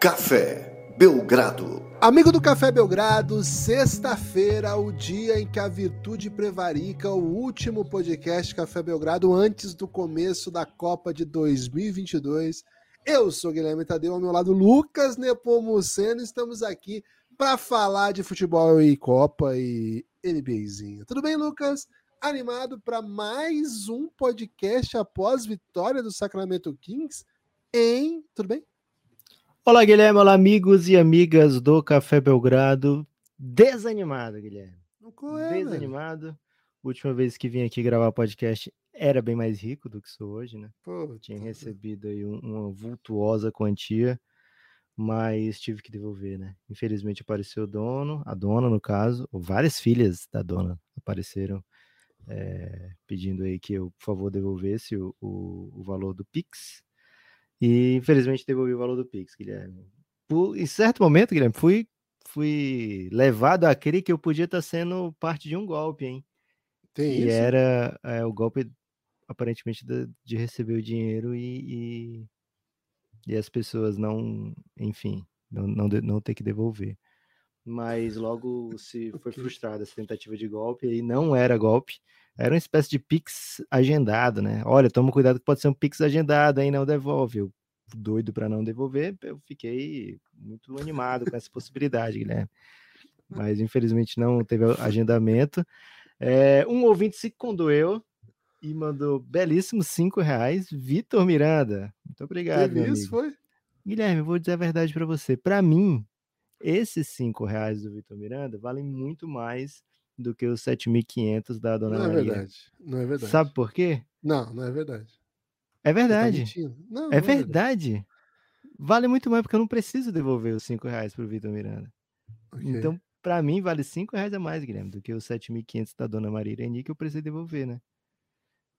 Café Belgrado. Amigo do Café Belgrado, sexta-feira, o dia em que a virtude prevarica, o último podcast Café Belgrado antes do começo da Copa de 2022. Eu sou Guilherme Tadeu, ao meu lado Lucas Nepomuceno, estamos aqui para falar de futebol e Copa e NBAzinho. Tudo bem, Lucas? Animado para mais um podcast após vitória do Sacramento Kings em... Tudo bem? Olá, Guilherme. Olá, amigos e amigas do Café Belgrado. Desanimado, Guilherme. Não é, Desanimado. Velho. Última vez que vim aqui gravar podcast era bem mais rico do que sou hoje, né? Pô, Tinha recebido aí um, uma vultuosa quantia, mas tive que devolver, né? Infelizmente apareceu o dono, a dona no caso, ou várias filhas da dona apareceram é, pedindo aí que eu, por favor, devolvesse o, o, o valor do Pix e infelizmente devolvi o valor do Pix, Guilherme. Por, em certo momento, Guilherme, fui, fui levado a crer que eu podia estar sendo parte de um golpe, hein? Tem e isso? era é, o golpe, aparentemente, de, de receber o dinheiro e, e, e, as pessoas não, enfim, não, não, não ter que devolver. Mas logo se foi frustrada essa tentativa de golpe e não era golpe era uma espécie de Pix agendado, né? Olha, toma cuidado que pode ser um Pix agendado, aí não devolve. Eu, doido para não devolver, eu fiquei muito animado com essa possibilidade, Guilherme. Mas infelizmente não teve agendamento. É, um ouvinte se condoeu e mandou belíssimos cinco reais. Vitor Miranda, muito obrigado. Teve isso, foi? Guilherme, vou dizer a verdade para você. Para mim, esses cinco reais do Vitor Miranda valem muito mais do que os 7.500 da Dona não Maria. Não é verdade. Não é verdade. Sabe por quê? Não, não é verdade. É verdade. Tá não, é, não verdade. é, verdade. Vale muito mais porque eu não preciso devolver os 5 reais pro Vitor Miranda. Okay. Então, para mim, vale 5 reais a mais, Guilherme, do que os 7.500 da Dona Maria Irene que eu preciso devolver, né?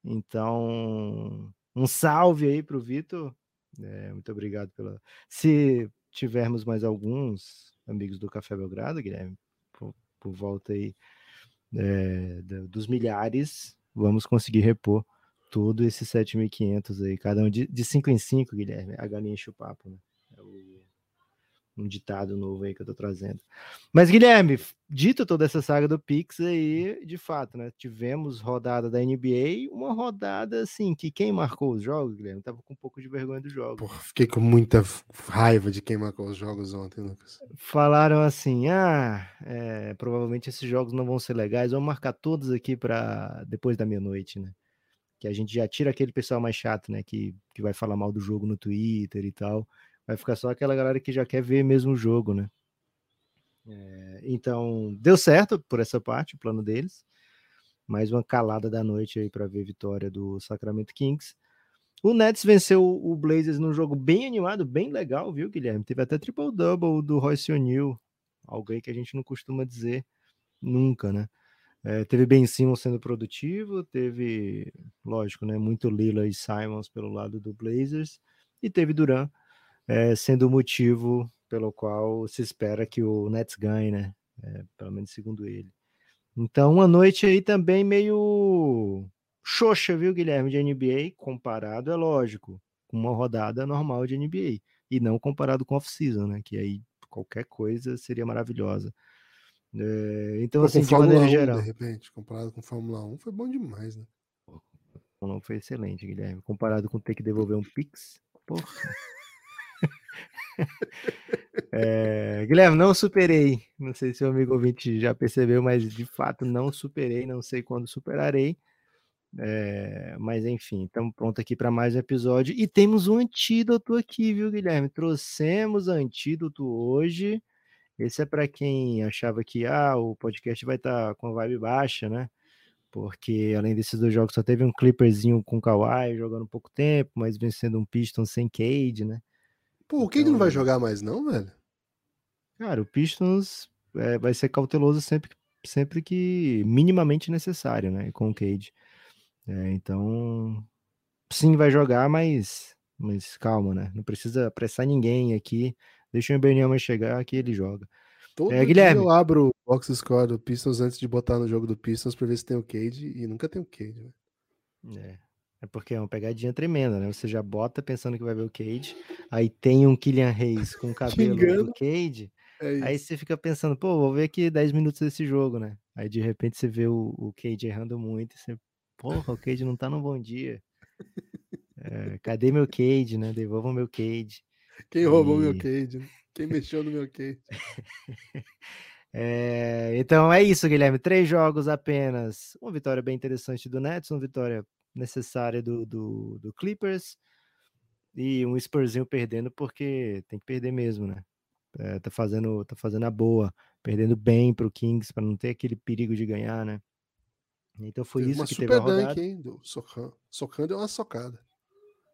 Então, um salve aí pro Vitor. É, muito obrigado pela. Se tivermos mais alguns amigos do Café Belgrado, Guilherme, por, por volta aí é, dos milhares, vamos conseguir repor tudo esses 7.500 aí, cada um de, de cinco em cinco, Guilherme, a galinha enche o papo, né? Um ditado novo aí que eu tô trazendo. Mas, Guilherme, dito toda essa saga do Pix aí, de fato, né? Tivemos rodada da NBA, uma rodada assim, que quem marcou os jogos, Guilherme, tava com um pouco de vergonha dos jogos. Porra, fiquei com muita raiva de quem marcou os jogos ontem, Lucas. Falaram assim: ah, é, provavelmente esses jogos não vão ser legais, vamos marcar todos aqui para depois da meia-noite, né? Que a gente já tira aquele pessoal mais chato, né? Que, que vai falar mal do jogo no Twitter e tal vai ficar só aquela galera que já quer ver mesmo o jogo, né? É, então, deu certo por essa parte, o plano deles. Mais uma calada da noite aí para ver vitória do Sacramento Kings. O Nets venceu o Blazers num jogo bem animado, bem legal, viu, Guilherme? Teve até triple-double do Royce O'Neal, alguém que a gente não costuma dizer nunca, né? É, teve Ben Simmons sendo produtivo, teve, lógico, né, muito Lila e Simons pelo lado do Blazers, e teve Duran é, sendo o motivo pelo qual se espera que o Nets ganhe, né? É, pelo menos segundo ele. Então, uma noite aí também meio xoxa, viu, Guilherme, de NBA, comparado, é lógico, com uma rodada normal de NBA, e não comparado com off-season, né? Que aí qualquer coisa seria maravilhosa. É, então, Pô, assim, de maneira 1, geral. De repente, comparado com Fórmula 1, foi bom demais, né? Não foi excelente, Guilherme. Comparado com ter que devolver um Pix, porra. É, Guilherme, não superei. Não sei se o amigo ouvinte já percebeu, mas de fato não superei. Não sei quando superarei. É, mas enfim, estamos prontos aqui para mais um episódio. E temos um antídoto aqui, viu, Guilherme? Trouxemos antídoto hoje. Esse é para quem achava que ah, o podcast vai estar tá com a vibe baixa, né? Porque além desses dois jogos, só teve um Clipperzinho com Kawhi jogando pouco tempo, mas vencendo um Pistons sem Cade, né? Pô, o que então, não vai jogar mais, não, velho? Cara, o Pistons é, vai ser cauteloso sempre, sempre que minimamente necessário, né? Com o Cade. É, então, sim, vai jogar, mas, mas calma, né? Não precisa apressar ninguém aqui. Deixa o Ibernama chegar que ele joga. Todo é, Guilherme. eu abro o box score do Pistons antes de botar no jogo do Pistons pra ver se tem o Cade e nunca tem o Cade, né? É. É porque é uma pegadinha tremenda, né? Você já bota pensando que vai ver o Cage, aí tem um Killian Reis com o cabelo do Cage, é aí você fica pensando, pô, vou ver aqui 10 minutos desse jogo, né? Aí de repente você vê o, o Cage errando muito e você, porra, o Cage não tá num bom dia. É, cadê meu Cage, né? Devolvam meu Cage. Quem roubou e... meu Cage? Quem mexeu no meu Cage? é, então é isso, Guilherme. Três jogos apenas. Uma vitória bem interessante do Nets, uma vitória necessária do, do, do Clippers e um Spurzinho perdendo porque tem que perder mesmo, né? É, tá fazendo tá fazendo a boa, perdendo bem pro Kings para não ter aquele perigo de ganhar, né? Então foi teve isso que teve a rodada. Dunk, hein, do Socan. Socan deu uma socada.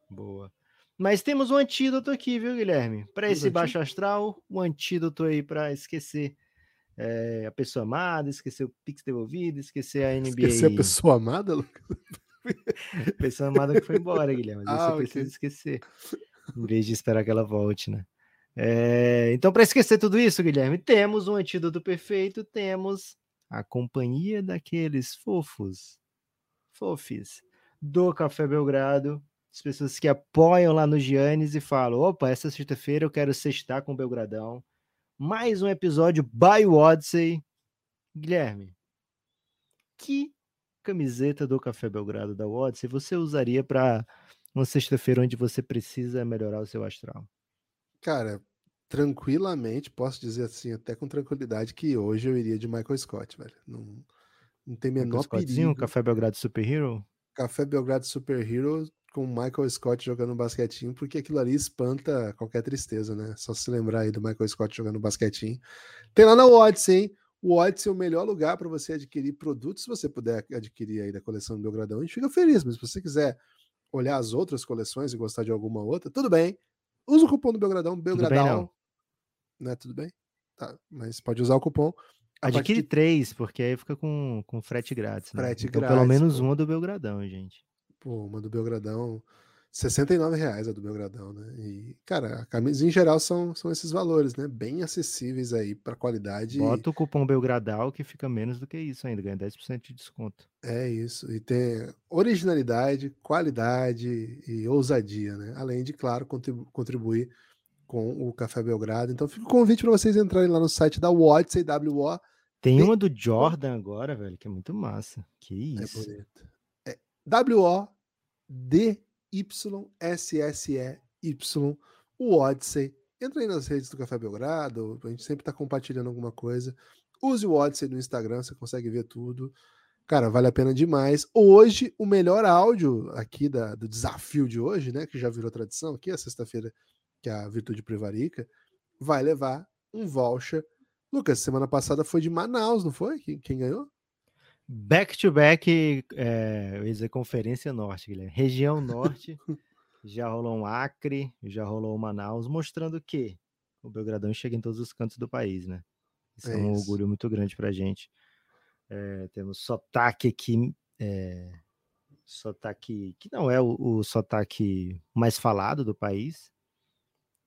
Boa. Mas temos um antídoto aqui, viu, Guilherme? Para esse baixo astral, um antídoto aí para esquecer é, a pessoa amada, esquecer o Pix devolvido, esquecer a NBA. Esquecer a pessoa amada, Lucas? pessoa amada que foi embora, Guilherme. Mas ah, você okay. precisa esquecer. Em vez de esperar que ela volte, né? É, então, para esquecer tudo isso, Guilherme, temos um antídoto perfeito, temos a companhia daqueles fofos, fofis, do Café Belgrado, as pessoas que apoiam lá no Giannis e falam: opa, essa sexta-feira eu quero sextar com o Belgradão. Mais um episódio by Odyssey. Guilherme, que camiseta do Café Belgrado da Odyssey você usaria para uma sexta-feira onde você precisa melhorar o seu astral? Cara, tranquilamente, posso dizer assim, até com tranquilidade, que hoje eu iria de Michael Scott, velho. Não, não tem menor Michael perigo. Café Belgrado Super Hero? Café Belgrado Super Hero com Michael Scott jogando basquetinho, porque aquilo ali espanta qualquer tristeza, né? Só se lembrar aí do Michael Scott jogando basquetinho. Tem lá na Odyssey, hein? O Odyssey é o melhor lugar para você adquirir produtos, se você puder adquirir aí da coleção do Belgradão, a gente fica feliz, mas se você quiser olhar as outras coleções e gostar de alguma outra, tudo bem. Usa o cupom do Belgradão, Belgradão. Né? Tudo bem? Tá, mas pode usar o cupom. Adquire de... três, porque aí fica com, com frete grátis. Né? Frete então, grátis. Pelo menos pô. uma do Belgradão, gente. Pô, uma do Belgradão. 69 reais a do Belgradão, né? E, cara, a camisa em geral são, são esses valores, né? Bem acessíveis aí para qualidade. Bota o cupom Belgradal que fica menos do que isso ainda, ganha 10% de desconto. É isso. E tem originalidade, qualidade e ousadia, né? Além de, claro, contribu contribuir com o Café Belgrado. Então fica o convite para vocês entrarem lá no site da Odyssey, WO. Tem uma do Jordan agora, velho, que é muito massa. Que é isso. É bonito. É W-O-D-Y-S-S-E-Y, o Odyssey. Entra aí nas redes do Café Belgrado, a gente sempre está compartilhando alguma coisa. Use o Odyssey no Instagram, você consegue ver tudo. Cara, vale a pena demais. Hoje, o melhor áudio aqui da, do desafio de hoje, né? Que já virou tradição aqui, a sexta-feira que é a Virtude Prevarica, vai levar um voucher. Lucas, semana passada foi de Manaus, não foi? Quem, quem ganhou? Back to back, é, eu ia dizer Conferência Norte, Guilherme. Região Norte, já rolou um Acre, já rolou um Manaus, mostrando que o Belgradão chega em todos os cantos do país, né? Isso é, é um isso. orgulho muito grande pra gente. É, temos sotaque aqui, é, sotaque que não é o, o sotaque mais falado do país,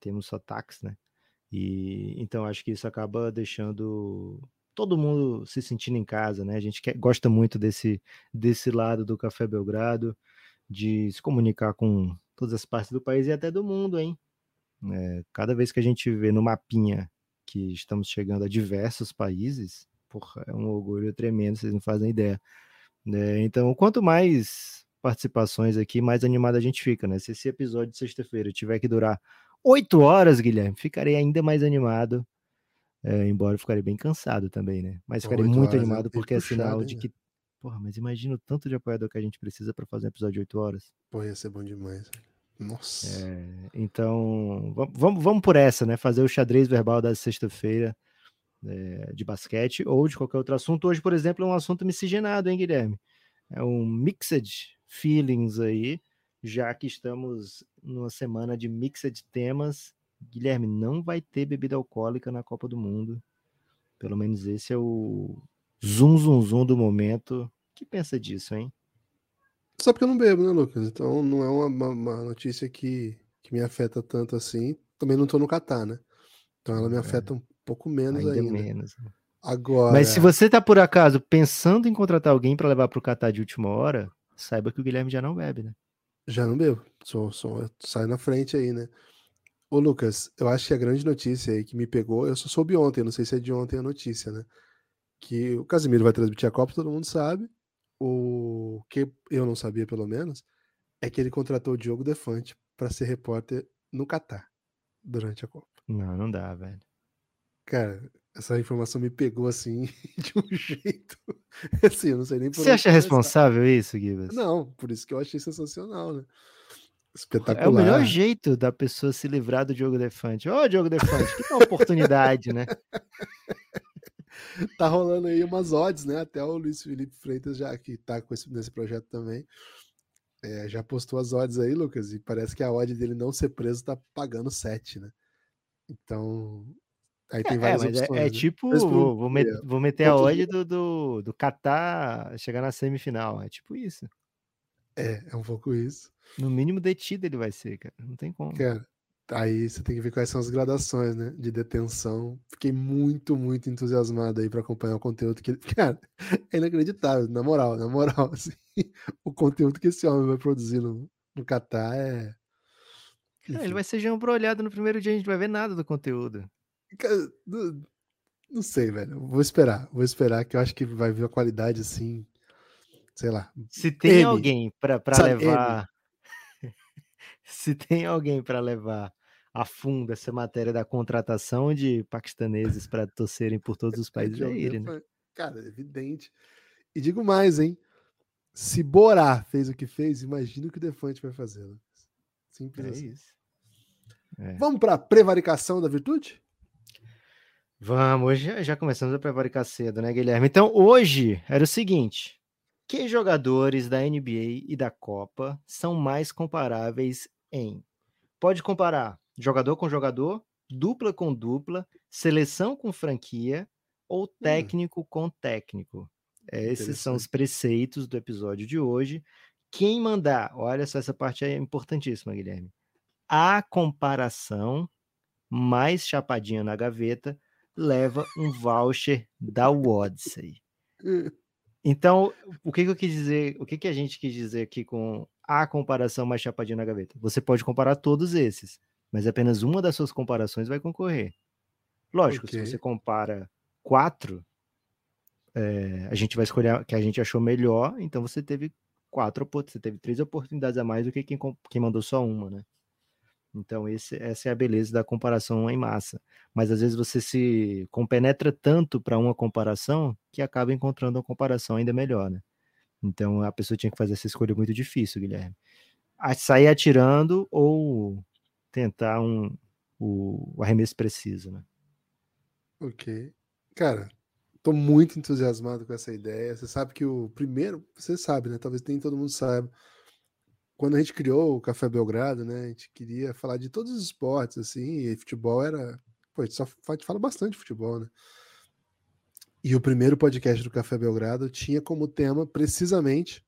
temos sotaques, né? E então acho que isso acaba deixando todo mundo se sentindo em casa, né? A gente quer, gosta muito desse desse lado do Café Belgrado, de se comunicar com todas as partes do país e até do mundo, hein? É, cada vez que a gente vê no mapinha que estamos chegando a diversos países, porra, é um orgulho tremendo, vocês não fazem ideia. É, então, quanto mais participações aqui, mais animada a gente fica, né? Se esse episódio de sexta-feira tiver que durar oito horas, Guilherme, ficarei ainda mais animado. É, embora eu ficarei bem cansado também, né? Mas ficarei muito animado é porque é sinal de que. Porra, mas imagina o tanto de apoiador que a gente precisa para fazer um episódio de 8 horas. Pô, ia ser bom demais. Nossa. É, então, vamos, vamos por essa, né? Fazer o xadrez verbal da sexta-feira é, de basquete ou de qualquer outro assunto. Hoje, por exemplo, é um assunto miscigenado, hein, Guilherme? É um mixed feelings aí já que estamos numa semana de mixa de temas. Guilherme, não vai ter bebida alcoólica na Copa do Mundo. Pelo menos esse é o zum zum zum do momento. que pensa disso, hein? Só porque eu não bebo, né, Lucas? Então não é uma, uma notícia que, que me afeta tanto assim. Também não tô no Catar, né? Então ela me é. afeta um pouco menos ainda. ainda. menos. Né? Agora. Mas se você tá por acaso pensando em contratar alguém para levar para o Catar de última hora, saiba que o Guilherme já não bebe, né? Já não bebo. Sou, sou, sai na frente aí, né? Ô, Lucas, eu acho que a grande notícia aí que me pegou, eu só soube ontem, não sei se é de ontem a notícia, né? Que o Casimiro vai transmitir a Copa, todo mundo sabe. O que eu não sabia, pelo menos, é que ele contratou o Diogo Defante para ser repórter no Catar durante a Copa. Não, não dá, velho. Cara, essa informação me pegou assim de um jeito. Assim, eu não sei nem por Você acha responsável isso, Gibas? Não, por isso que eu achei sensacional, né? Espetacular. É o melhor jeito da pessoa se livrar do Diogo Defante. Ô, oh, Diogo Defante, que oportunidade, né? tá rolando aí umas odds, né? Até o Luiz Felipe Freitas, já que tá com esse, nesse projeto também, é, já postou as odds aí, Lucas, e parece que a odd dele não ser preso tá pagando 7, né? Então, aí tem é, várias é, opções. É, é né? tipo, vou, vou, met, vou, meter a odd do, do, do Qatar chegar na semifinal, é tipo isso. É, é um pouco isso. No mínimo detido ele vai ser, cara. Não tem como. Cara, aí você tem que ver quais são as gradações, né? De detenção. Fiquei muito, muito entusiasmado aí para acompanhar o conteúdo que ele. Cara, é inacreditável, na moral, na moral. Assim, o conteúdo que esse homem vai produzir no, no Catar é. Cara, ele vai ser João olhado no primeiro dia, a gente não vai ver nada do conteúdo. Cara, não, não sei, velho. Vou esperar, vou esperar, que eu acho que vai vir a qualidade assim sei lá. Se tem alguém para levar. Se tem alguém para levar a fundo essa matéria da contratação de paquistaneses para torcerem por todos os países, é ele, né? Cara, é evidente. E digo mais, hein? Se Borá fez o que fez, imagina o que o Defante vai fazer. Né? Simples é assim. Isso. É. Vamos para a prevaricação da virtude? Vamos, hoje já, já começamos a prevaricar cedo, né, Guilherme? Então, hoje era o seguinte: que jogadores da NBA e da Copa são mais comparáveis em? Pode comparar jogador com jogador, dupla com dupla, seleção com franquia ou hum. técnico hum. com técnico. Esses são os preceitos do episódio de hoje. Quem mandar, olha só, essa parte é importantíssima, Guilherme. A comparação mais chapadinha na gaveta leva um voucher da Odyssey. Então, o que, que eu quis dizer, o que, que a gente quis dizer aqui com a comparação mais chapadinha na gaveta? Você pode comparar todos esses, mas apenas uma das suas comparações vai concorrer. Lógico, okay. se você compara quatro, é, a gente vai escolher a que a gente achou melhor, então você teve quatro, você teve três oportunidades a mais do que quem, quem mandou só uma, né? Então, esse, essa é a beleza da comparação em massa. Mas às vezes você se compenetra tanto para uma comparação que acaba encontrando uma comparação ainda melhor, né? Então a pessoa tinha que fazer essa escolha muito difícil, Guilherme. A sair atirando ou tentar um, o, o arremesso preciso, né? Ok. Cara, tô muito entusiasmado com essa ideia. Você sabe que o primeiro, você sabe, né? Talvez nem todo mundo saiba quando a gente criou o Café Belgrado, né, a gente queria falar de todos os esportes, assim, e futebol era. Pô, a gente só fala bastante de futebol, né? E o primeiro podcast do Café Belgrado tinha como tema precisamente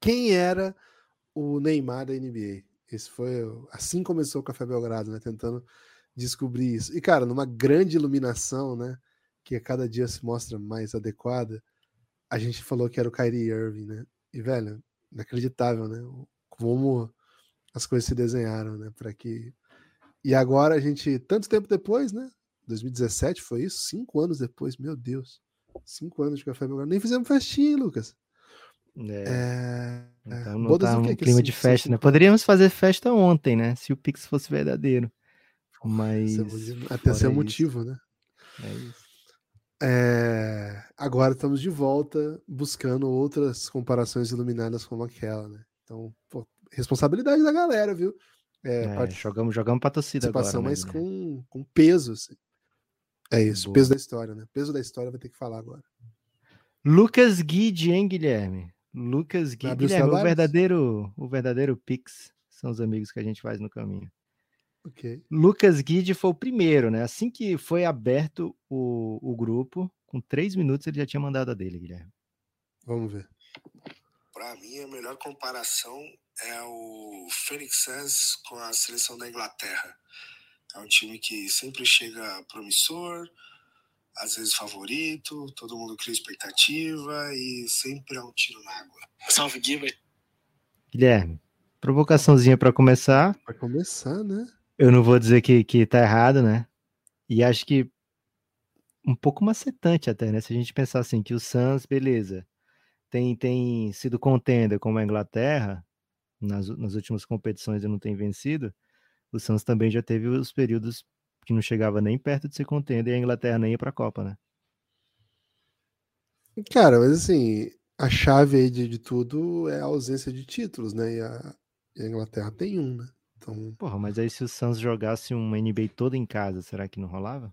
quem era o Neymar da NBA. Esse foi assim começou o Café Belgrado, né? Tentando descobrir isso. E cara, numa grande iluminação, né? Que a cada dia se mostra mais adequada, a gente falou que era o Kyrie Irving, né? E velho, inacreditável, né? Como as coisas se desenharam, né? Para que e agora a gente tanto tempo depois, né? 2017 foi isso, cinco anos depois, meu Deus, cinco anos de café Belgrado, nem fizemos festinha, Lucas. É. é... Então não tá um clima de festa, né? Poderíamos fazer festa ontem, né? Se o Pix fosse verdadeiro. Mas. Até ser motivo, né? É isso. É, agora estamos de volta buscando outras comparações iluminadas como aquela, né? Então, pô, responsabilidade da galera, viu? É, é, jogamos, jogamos pra torcida agora. Mas né? com, com peso, assim. É isso, Boa. peso da história, né? Peso da história vai ter que falar agora. Lucas Guide, hein, Guilherme? Lucas Guide. Guilherme, o verdadeiro, o verdadeiro Pix são os amigos que a gente faz no caminho. Okay. Lucas Guide foi o primeiro, né? Assim que foi aberto o, o grupo, com três minutos ele já tinha mandado a dele, Guilherme. Vamos ver. Para mim, a melhor comparação é o Phoenix Suns com a seleção da Inglaterra. É um time que sempre chega promissor, às vezes favorito, todo mundo cria expectativa e sempre é um tiro na água. Salve, Guilherme. Guilherme, Provocaçãozinha para começar. Para começar, né? Eu não vou dizer que, que tá errado, né? E acho que um pouco macetante até, né? Se a gente pensar assim, que o Suns, beleza, tem, tem sido contenda como a Inglaterra, nas, nas últimas competições e não tem vencido, o Suns também já teve os períodos que não chegava nem perto de ser contenda e a Inglaterra nem ia para a Copa, né? Cara, mas assim, a chave aí de, de tudo é a ausência de títulos, né? E a, e a Inglaterra tem um, né? Então... Porra, mas aí se o Suns jogasse uma NBA toda em casa, será que não rolava?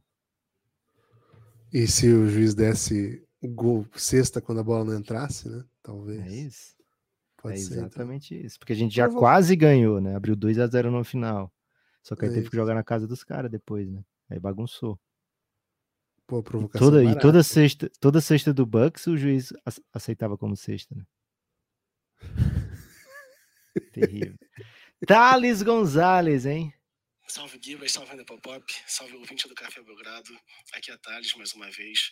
E se o juiz desse gol sexta quando a bola não entrasse, né? Talvez. É isso. Pode é ser, então. exatamente então. isso. Porque a gente já vou... quase ganhou, né? Abriu 2 a 0 no final. Só que aí É teve isso. que jogar na casa dos caras depois, né? Aí bagunçou. Pô, E provocação toda, e barata. toda sexta, toda sexta do Bucks o juiz ace- aceitava como sexta, né? Terrível. Thales Gonzalez, hein? Salve Gibas, salve Nepopop, salve ouvinte do Café Belgrado. Aqui é Thales mais uma vez.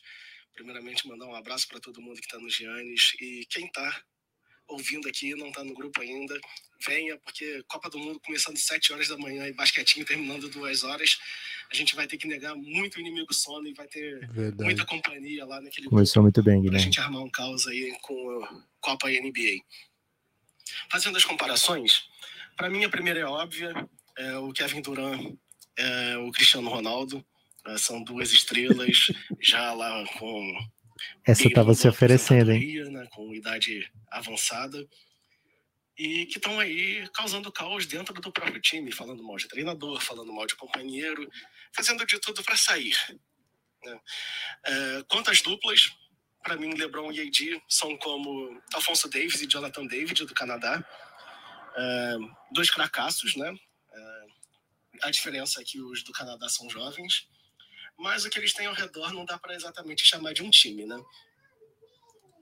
Primeiramente, mandar um abraço para todo mundo que está no Giannis e quem está ouvindo aqui não está no grupo ainda, venha, porque Copa do Mundo começando às 7 horas da manhã e basquetinho terminando 2 horas. A gente vai ter que negar muito o inimigo sono e vai ter Verdade. muita companhia lá naquele grupo Começou muito bem, para a Guilherme. gente armar um caos aí com a Copa e NBA. Fazendo as comparações, para mim a primeira é óbvia, é o Kevin Durant, é o Cristiano Ronaldo, é, são duas estrelas já lá com Essa beirando tava se a oferecendo, hein? Né, com idade avançada e que estão aí causando caos dentro do próprio time, falando mal de treinador, falando mal de companheiro, fazendo de tudo para sair. né. É, quanto às duplas, para mim, LeBron e AD são como Alfonso Davis e Jonathan David do Canadá, É, dois cracassos, né? É, a diferença é que os do Canadá são jovens, mas o que eles têm ao redor não dá para exatamente chamar de um time, né?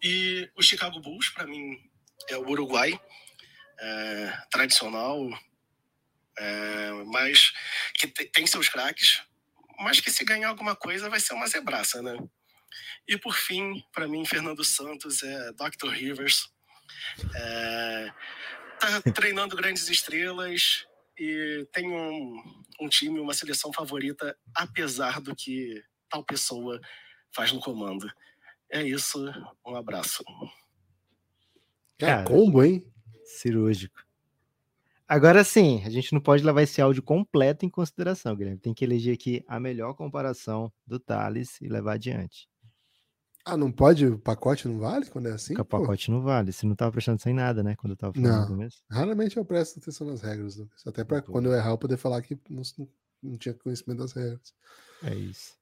E o Chicago Bulls, para mim, é o Uruguai, é, tradicional, é, mas que te- tem seus craques, mas que se ganhar alguma coisa vai ser uma zebraça, né? E por fim, para mim, Fernando Santos é Dr. Rivers. É, tá treinando grandes estrelas e tem um, um time, uma seleção favorita, apesar do que tal pessoa faz no comando. É isso, um abraço. É, Cara. combo, hein? Cirúrgico. Agora sim, a gente não pode levar esse áudio completo em consideração, Guilherme. Tem que eleger aqui a melhor comparação do Thales e levar adiante. Ah, não pode? O pacote não vale quando é assim? Porque o pacote não vale. Você não tava prestando sem nada, né? Quando eu tava falando Não. no começo. raramente eu presto atenção nas regras, Lucas. Até pra Boa. quando eu errar eu poder falar que não, não tinha conhecimento das regras. É isso.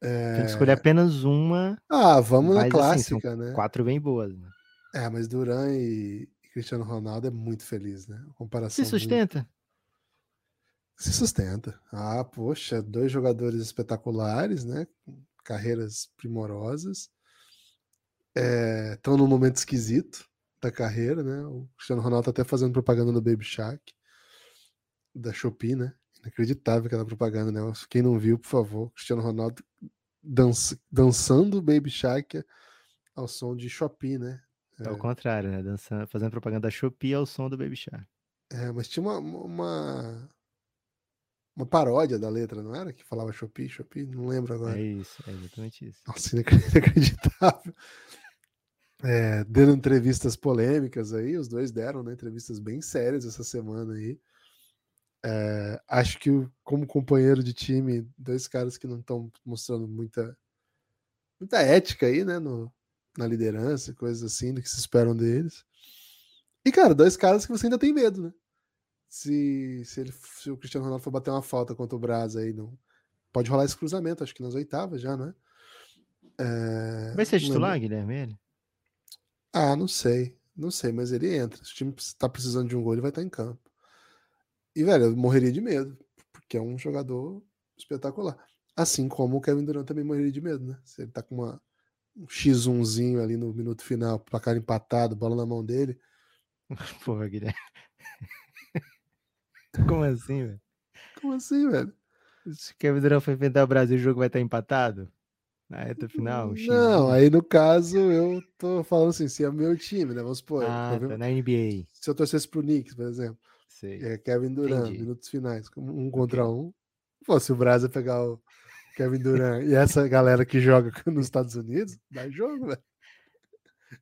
É, Tem que escolher apenas uma. Ah, vamos na Mas, assim, são clássica, né? Quatro bem boas. Né? É, mas Duran e Cristiano Ronaldo é muito feliz, né? A comparação Se muito- sustenta. Se sustenta. Ah, poxa, dois jogadores espetaculares, né? Carreiras primorosas. Estão num momento esquisito da carreira, né? O Cristiano Ronaldo tá até fazendo propaganda do Baby Shark, da Shopee, né? Inacreditável aquela propaganda, né? Quem não viu, por favor, Cristiano Ronaldo dança- dançando Baby Shark ao som de Shopee, né? É o contrário, né? Dançando, fazendo propaganda da Shopee ao som do Baby Shark. É, mas tinha uma, uma, uma paródia da letra, não era? Que falava Shopee, Shopee? Não lembro agora. É isso, é exatamente isso. Nossa, inacre- inacreditável. É, dando entrevistas polêmicas aí, os dois deram né, entrevistas bem sérias essa semana aí. É, acho que como companheiro de time, dois caras que não estão mostrando muita, muita ética aí, né, no, na liderança, coisas assim, do que se esperam deles. E, cara, dois caras que você ainda tem medo, né? Se, se, ele, se o Cristiano Ronaldo for bater uma falta contra o Braz aí, não, pode rolar esse cruzamento, acho que nas oitavas já, né? É, Vai ser titular. Guilherme? Ele? Ah, não sei. Não sei, mas ele entra. Se o time tá precisando de um gol, ele vai estar em campo. E, velho, eu morreria de medo, porque é um jogador espetacular. Assim como o Kevin Durant também morreria de medo, né? Se ele tá com uma, um X1zinho ali no minuto final, placar empatado, bola na mão dele. Porra, Guilherme. Como assim, velho? Como assim, velho? Se o Kevin Durant for enfrentar o Brasil, o jogo vai estar empatado? Na reta final? Não, X1? aí no caso eu tô falando assim, se é meu time, né? Vamos supor, Ah, tá na NBA. se eu torcesse pro Knicks, por exemplo. Sei. É Kevin Durant, Entendi. minutos finais, um contra um. Pô, se o Brasil pegar o Kevin Durant e essa galera que joga nos Estados Unidos, dá jogo, velho.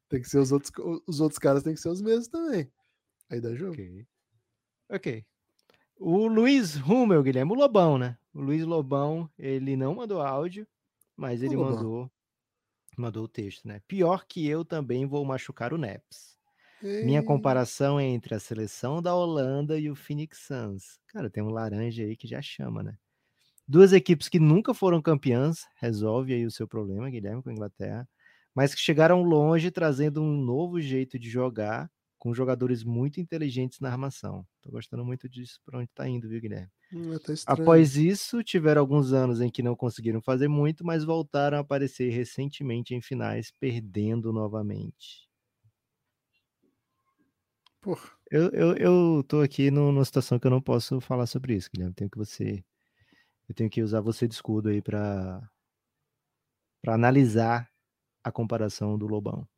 Tem que ser os outros, os outros caras tem que ser os mesmos também. Aí dá jogo. Ok. O Luiz Rummel, Guilherme, o Lobão, né? O Luiz Lobão, ele não mandou áudio, mas ele mandou mandou o texto, né? Pior que eu também vou machucar o Neps. Minha Ei, comparação é entre a seleção da Holanda e o Phoenix Suns. Cara, tem um laranja aí que já chama, né? Duas equipes que nunca foram campeãs, resolve aí o seu problema, Guilherme, com a Inglaterra, mas que chegaram longe trazendo um novo jeito de jogar, com jogadores muito inteligentes na armação. Tô gostando muito disso para onde tá indo, viu, Guilherme? hum, tá. Após isso, tiveram alguns anos em que não conseguiram fazer muito, mas voltaram a aparecer recentemente em finais, perdendo novamente. Porra. Eu, eu, eu tô aqui no- numa situação que eu não posso falar sobre isso, Guilherme. Tenho que você. Eu tenho que usar você de escudo aí para analisar a comparação do Lobão.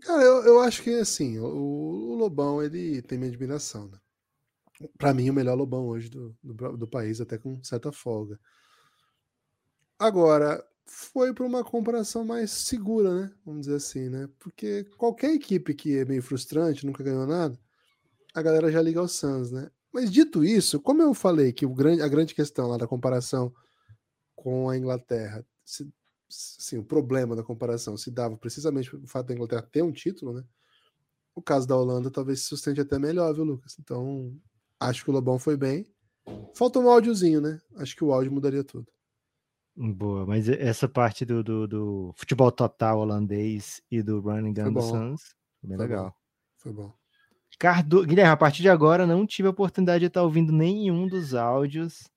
Cara, eu, eu acho que assim, o, o Lobão ele tem minha admiração, né? Pra mim, o melhor Lobão hoje do, do, do país, até com certa folga. Agora, foi para uma comparação mais segura, né? Vamos dizer assim, né? Porque qualquer equipe que é meio frustrante, nunca ganhou nada, a galera já liga ao Suns, né? Mas dito isso, como eu falei que o grande, a grande questão lá da comparação com a Inglaterra, assim, o problema da comparação se dava precisamente pelo fato da Inglaterra ter um título, né? O caso da Holanda talvez se sustente até melhor, viu, Lucas? Então, acho que o Lobão foi bem. Falta um áudiozinho, né? Acho que o áudio mudaria tudo. Boa, mas essa parte do, do, do futebol total holandês e do running gun do bom. Suns, foi bem Foi bom. legal. Foi bom. Cardo... Guilherme, a partir de agora não tive a oportunidade de estar ouvindo nenhum dos áudios.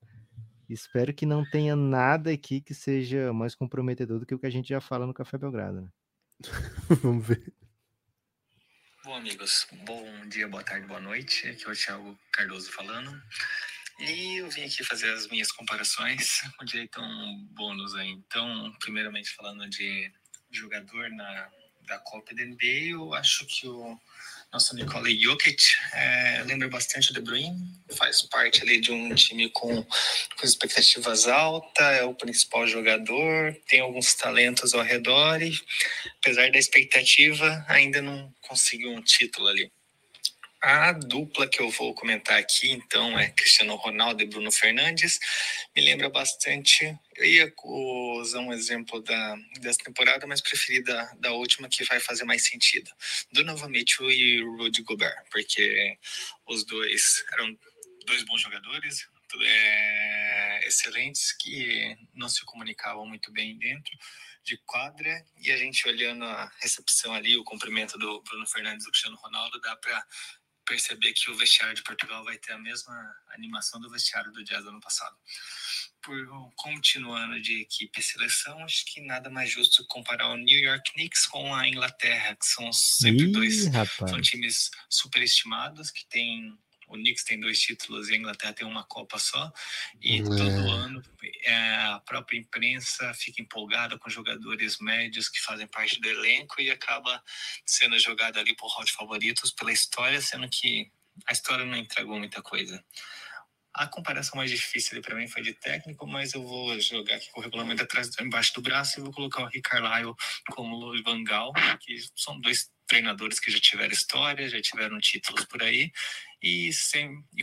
Espero que não tenha nada aqui que seja mais comprometedor do que o que a gente já fala no Café Belgrado. né? Vamos ver. Bom, amigos, bom dia, boa tarde, boa noite. Aqui é o Thiago Cardoso falando. E eu vim aqui fazer as minhas comparações com direito a um bônus aí. Então, primeiramente falando de jogador na, da Copa da NBA, eu acho que o nosso Nikola Jokic é, lembra bastante o De Bruyne, faz parte ali de um time com, com expectativas altas, é o principal jogador, tem alguns talentos ao redor e apesar da expectativa, ainda não conseguiu um título ali. A dupla que eu vou comentar aqui, então, é Cristiano Ronaldo e Bruno Fernandes. Me lembra bastante. Eu ia usar um exemplo da, dessa temporada, mas preferi da, da última, que vai fazer mais sentido. Donovan Mitchell e Rudy Gobert, porque os dois eram dois bons jogadores, é, excelentes, que não se comunicavam muito bem dentro de quadra e a gente olhando a recepção ali, o cumprimento do Bruno Fernandes e do Cristiano Ronaldo, dá para perceber que o vestiário de Portugal vai ter a mesma animação do vestiário do Jazz do ano passado. Por continuando de equipe e seleção, acho que nada mais justo comparar o New York Knicks com a Inglaterra, que são sempre Ih, dois rapaz. são times superestimados que tem o Knicks tem dois títulos e a Inglaterra tem uma Copa só. E É. todo ano é, a própria imprensa fica empolgada com jogadores médios que fazem parte do elenco e acaba sendo jogada ali por hall de favoritos pela história, sendo que a história não entregou muita coisa. A comparação mais difícil para mim foi de técnico, mas eu vou jogar aqui com o regulamento atrás, embaixo do braço e vou colocar o Rick Carlisle como o Van Gaal, que são dois treinadores que já tiveram história, já tiveram títulos por aí e, sem, e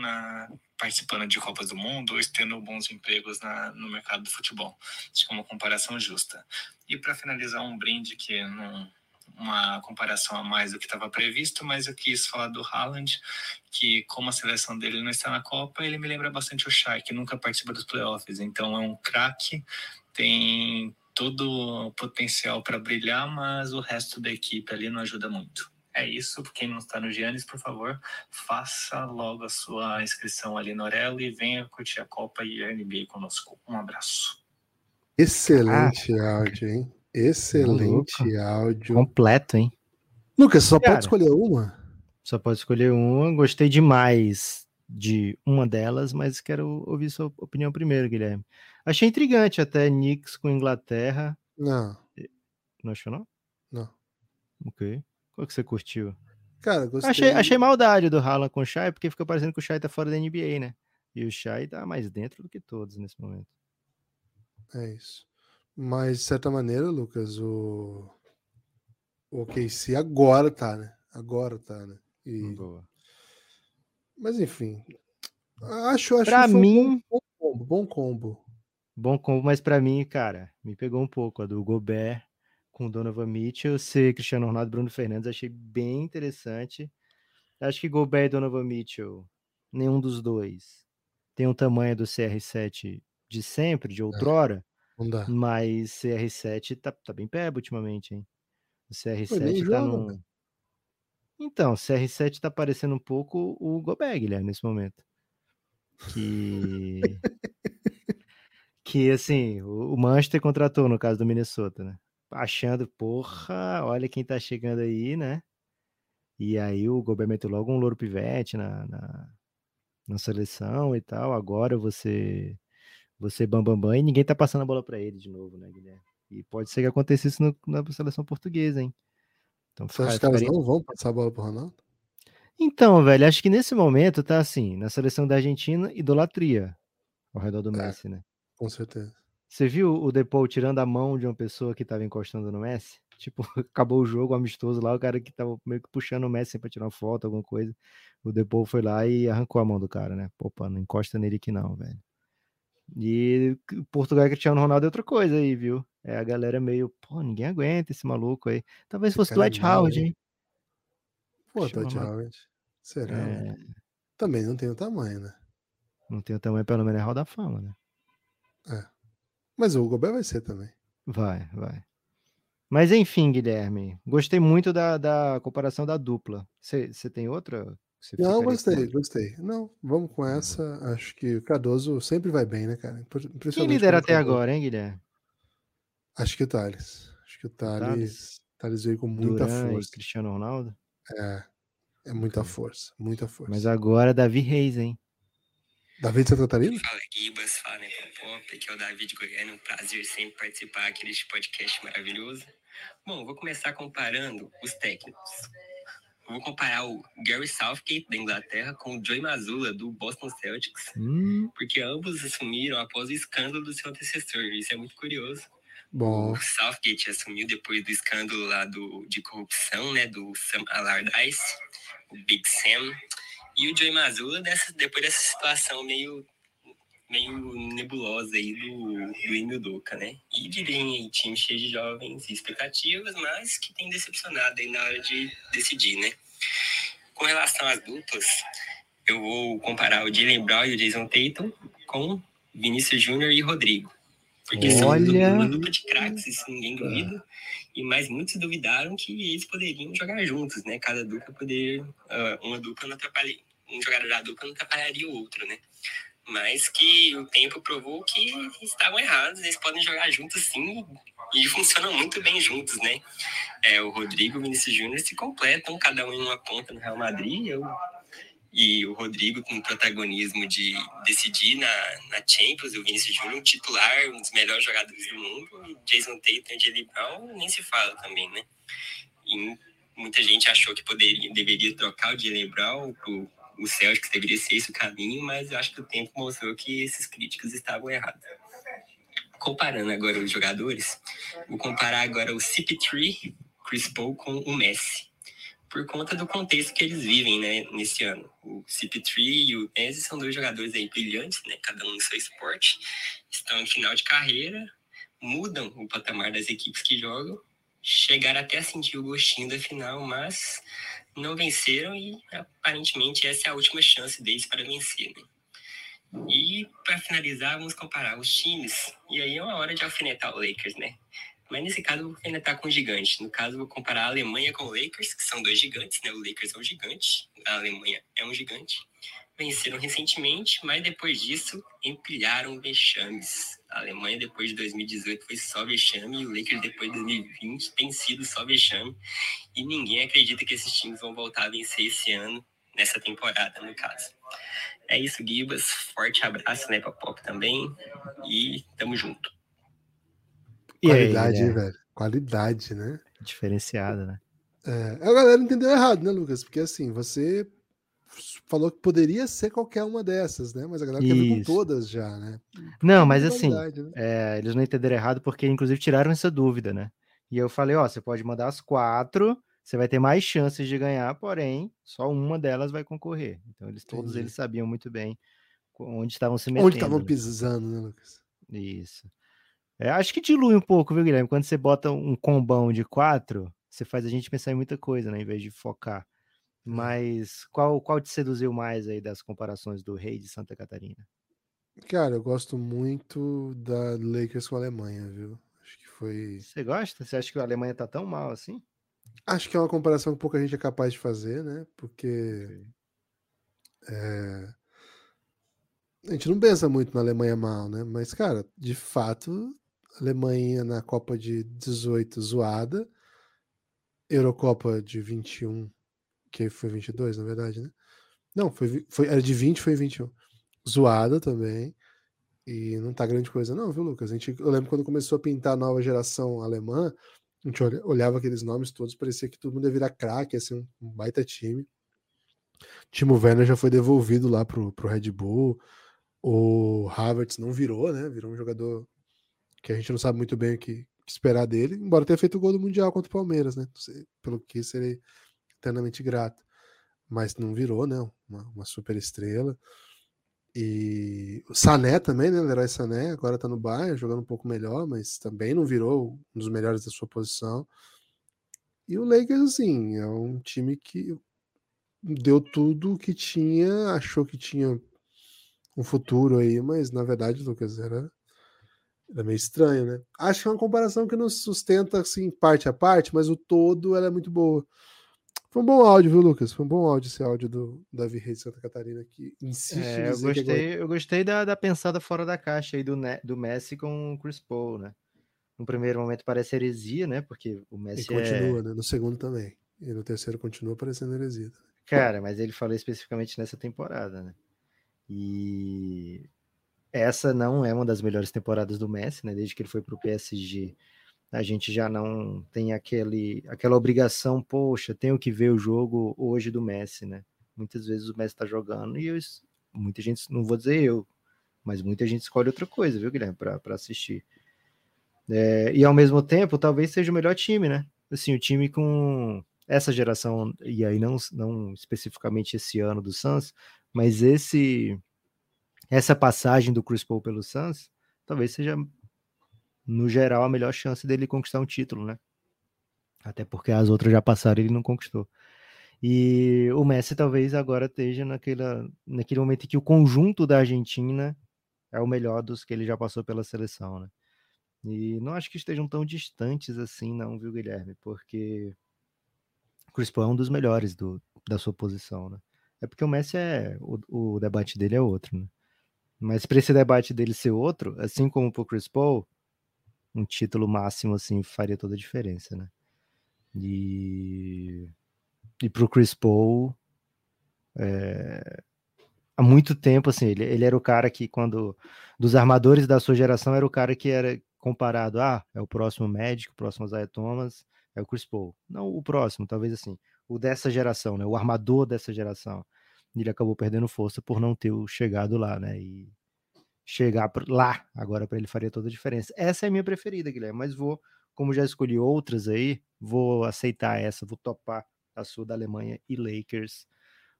na, participando de Copas do Mundo ou tendo bons empregos na, no mercado do futebol. Acho que é uma comparação justa. E para finalizar, um brinde que não uma comparação a mais do que estava previsto, mas eu quis falar do Haaland, que como a seleção dele não está na Copa, ele me lembra bastante o Shaq, que nunca participa dos playoffs, então é um craque, tem todo o potencial para brilhar, mas o resto da equipe ali não ajuda muito. É isso, quem não está no Giannis, por favor, faça logo a sua inscrição ali no Orelo e venha curtir a Copa e a NBA conosco. Um abraço. Excelente áudio, hein? Excelente áudio. Completo, hein? Lucas, só Cara. pode escolher uma? Só pode escolher uma. Gostei demais de uma delas, mas quero ouvir sua opinião primeiro, Guilherme. Achei intrigante até Knicks com Não, Não achou, não? não. Ok. Qual que você curtiu? Cara, gostei. Achei, achei maldade do Haaland com o Shai, porque fica parecendo que o Shai tá fora da NBA, né? E o Shai tá mais dentro do que todos nesse momento. É isso. Mas, de certa maneira, Lucas, o. O OKC agora tá, né? Agora tá, né? E... Boa. Mas enfim. Acho, acho Pra que foi um mim- bom combo. Bom combo. Bom combo, mas pra mim, cara, me pegou um pouco a do Gobert com Donovan Mitchell, ser Cristiano Ronaldo e Bruno Fernandes, achei bem interessante. Acho que Gobert e Donovan Mitchell, nenhum dos dois tem o tamanho do CR7 de sempre, de outrora, Não dá. mas CR7 tá, tá bem peba ultimamente, hein? O nem CR7 tá joga, num... velho. Então, o CR7 tá parecendo um pouco o Gobert, Guilherme, nesse momento. Que... que, assim, o Manchester contratou, no caso do Minnesota, né? Achando, porra, olha quem tá chegando aí, né? E aí o Gobert meteu logo um louro pivete na, na, na seleção e tal. Agora você você bambambam bam, bam, e ninguém tá passando a bola pra ele de novo, né, Guilherme? E pode ser que acontecesse isso no- na seleção portuguesa, hein? Então, Você acha que elas não vão passar a bola pro Ronaldo? então, velho, acho que nesse momento tá assim, na seleção da Argentina, idolatria ao redor do É. Messi, né? Com certeza. Você viu o Depou tirando a mão de uma pessoa que tava encostando no Messi? Tipo, acabou o jogo amistoso lá, o cara que tava meio que puxando o Messi pra tirar uma foto, alguma coisa. O Depou foi lá e arrancou a mão do cara, né? Opa, não encosta nele aqui não, velho. E Portugal e Cristiano Ronaldo é outra coisa aí, viu? É a galera meio, pô, ninguém aguenta esse maluco aí. Talvez fosse é Dwight Howard, hein? Pô, Ronaldo. Howard. Será? É, velho? Também não tem o tamanho, né? não tem o tamanho, pelo menos é Hall da Fama, né? Mas o Gobert vai ser também. Vai, vai. Mas enfim, Guilherme, gostei muito da, da comparação da dupla. Você tem outra? Não, ficaria com- gostei, gostei. Não, vamos com essa. Acho que o Cardoso sempre vai bem, né, cara? Quem lidera até Cardoso- agora, hein, Guilherme? Acho que o Thales. Acho que o Thales, Thales. Thales veio com muita Duran e força. Cristiano Ronaldo. É, é muita força, muita força. Mas agora Davi Reis, hein? Davi de Santa Catarina? Fala Gibas, fala Nepopop, aqui é o Davi de Goiânia, um prazer sempre participar aqui deste podcast maravilhoso. Bom, vou começar comparando os técnicos. Eu vou comparar o Gary Southgate da Inglaterra com o Joey Mazzulla do Boston Celtics, Hum, porque ambos assumiram após o escândalo do seu antecessor. Isso é muito curioso. Bom, O Southgate assumiu depois do escândalo lá do, de corrupção, né, do Sam Allardyce, o Big Sam, e o Joey Mazzulla dessa, depois dessa situação meio, meio nebulosa aí do, do Emil Doca, né? E de bem aí, time cheio de jovens e expectativas, mas que tem decepcionado aí na hora de decidir, né? Com relação às duplas, eu vou comparar o Jalen Brown e o Jason Tatum com Vinícius Júnior e Rodrigo. Porque são Olha! uma dupla de craques, isso ninguém duvida. E mais muitos duvidaram que eles poderiam jogar juntos, né? Cada dupla poderia. ah, uma dupla não atrapalharia. Um jogador dupla não atrapalharia o outro, né? Mas que o tempo provou que estavam errados, eles podem jogar juntos sim e funcionam muito bem juntos, né? É, o Rodrigo e o Vinícius Júnior se completam, cada um em uma ponta no Real Madrid. Eu, e o Rodrigo com o protagonismo de decidir na, na Champions, o Vinícius Júnior um titular, um dos melhores jogadores do mundo, e Jason Tatum e Jalen Brown nem se fala também, né? E muita gente achou que poderia, deveria trocar o Jalen Brown o Celtics, deveria ser esse o caminho, mas eu acho que o tempo mostrou que esses críticos estavam errados. Comparando agora os jogadores, vou comparar agora o CP3, Chris Paul com o Messi por conta do contexto que eles vivem, né, nesse ano. O CP3 e o Messi são dois jogadores aí brilhantes, né, cada um no seu esporte, estão em final de carreira, mudam o patamar das equipes que jogam, chegaram até a sentir o gostinho da final, mas não venceram e aparentemente essa é a última chance deles para vencer, né? E para finalizar, vamos comparar os times. E aí é uma hora de alfinetar o Lakers, né? Mas nesse caso, eu vou alfinetar com o gigante. No caso, eu vou comparar a Alemanha com o Lakers, que são dois gigantes, né? O Lakers é um gigante, a Alemanha é um gigante. Venceram recentemente, mas depois disso, empilharam vexames. A Alemanha, depois de 2018, foi só vexame, e o Lakers, depois de 2020, tem sido só vexame. E ninguém acredita que esses times vão voltar a vencer esse ano, nessa temporada, no caso. É isso, Gibas. Forte abraço, né, pra Pop também. E tamo junto. E aí, qualidade, hein, Guilherme? velho? Qualidade, né? Diferenciada, né? É, a galera entendeu errado, né, Lucas? Porque assim, você falou que poderia ser qualquer uma dessas, né? Mas a galera Isso. quer ver com todas já, né? não, mas assim, né? é, eles não entenderam errado porque, inclusive, tiraram essa dúvida, né? E eu falei, ó, você pode mandar as quatro, você vai ter mais chances de ganhar, porém, só uma delas vai concorrer. Então, eles todos Entendi. eles sabiam muito bem onde estavam se metendo. Onde estavam né? pisando, né, Lucas? Isso. É, acho que dilui um pouco, viu, Guilherme? Quando você bota um combão de quatro, você faz a gente pensar em muita coisa, né? Em vez de focar. Mas qual, qual te seduziu mais aí das comparações do rei de Santa Catarina? Cara, eu gosto muito da Lakers com a Alemanha, viu? Acho que foi. Você gosta? Você acha que a Alemanha tá tão mal assim? Acho que é uma comparação que pouca gente é capaz de fazer, né? Porque. É... A gente não pensa muito na Alemanha mal, né? Mas, cara, de fato, Alemanha na Copa de 18 zoada, Eurocopa de 21 que foi 22, na verdade, né? Não, foi, foi, era de 20, foi 21. Zoada também. E não tá grande coisa, não, viu, Lucas? A gente, eu lembro quando começou a pintar a nova geração alemã, a gente olhava aqueles nomes todos, parecia que todo mundo ia virar craque, ser um, um baita time. Timo Werner já foi devolvido lá pro, pro Red Bull. O Havertz não virou, né? Virou um jogador que a gente não sabe muito bem o que, que esperar dele, embora tenha feito o gol do Mundial contra o Palmeiras, né? Pelo que seria eternamente grato. Mas não virou, né? Uma, uma super estrela. E o Sané também, né? O Leroy Sané agora tá no Bayern, jogando um pouco melhor, mas também não virou um dos melhores da sua posição. E o Lakers, assim, é um time que deu tudo que tinha, achou que tinha um futuro aí, mas na verdade, Lucas, era, era meio estranho, né? Acho que é uma comparação que não sustenta, assim, parte a parte, mas o todo ela é muito boa. Foi um bom áudio, viu, Lucas? Foi um bom áudio esse áudio do Davi Reis de Santa Catarina que insiste é, eu gostei, agora... eu gostei da, da pensada fora da caixa aí do, do Messi com o Chris Paul, né? No primeiro momento parece heresia, né? Porque o Messi. E continua, é... né? No segundo também. E no terceiro continua parecendo heresia. Cara, mas ele falou especificamente nessa temporada, né? E essa não é uma das melhores temporadas do Messi, né? Desde que ele foi pro PSG a gente já não tem aquele, aquela obrigação, poxa, tenho que ver o jogo hoje do Messi, né? Muitas vezes o Messi tá jogando e eu, muita gente, não vou dizer eu, mas muita gente escolhe outra coisa, viu, Guilherme, para assistir. É, e ao mesmo tempo, talvez seja o melhor time, né? Assim, o time com essa geração, e aí não, não especificamente esse ano do Suns, mas esse essa passagem do Chris Paul pelo Suns, talvez seja no geral, a melhor chance dele conquistar um título, né? Até porque as outras já passaram e ele não conquistou. E o Messi talvez agora esteja naquela, naquele momento em que o conjunto da Argentina é o melhor dos que ele já passou pela seleção, né? E não acho que estejam tão distantes assim, não, viu, Guilherme? Porque o Chris Paul é um dos melhores do, da sua posição, né? É porque o Messi é. O, o debate dele é outro, né? Mas para esse debate dele ser outro, assim como para o Chris Paul, um título máximo assim faria toda a diferença, né? E e pro Chris Paul é... há muito tempo assim, ele, ele era o cara que quando dos armadores da sua geração era o cara que era comparado, ah, é o próximo médico, o próximo Isaiah Thomas, é o Chris Paul. Não o próximo, talvez assim, o dessa geração, né? O armador dessa geração. Ele acabou perdendo força por não ter chegado lá, né? E chegar lá agora para ele faria toda a diferença. Essa é a minha preferida, Guilherme, mas vou, como já escolhi outras aí, vou aceitar essa, vou topar a sua da Alemanha e Lakers.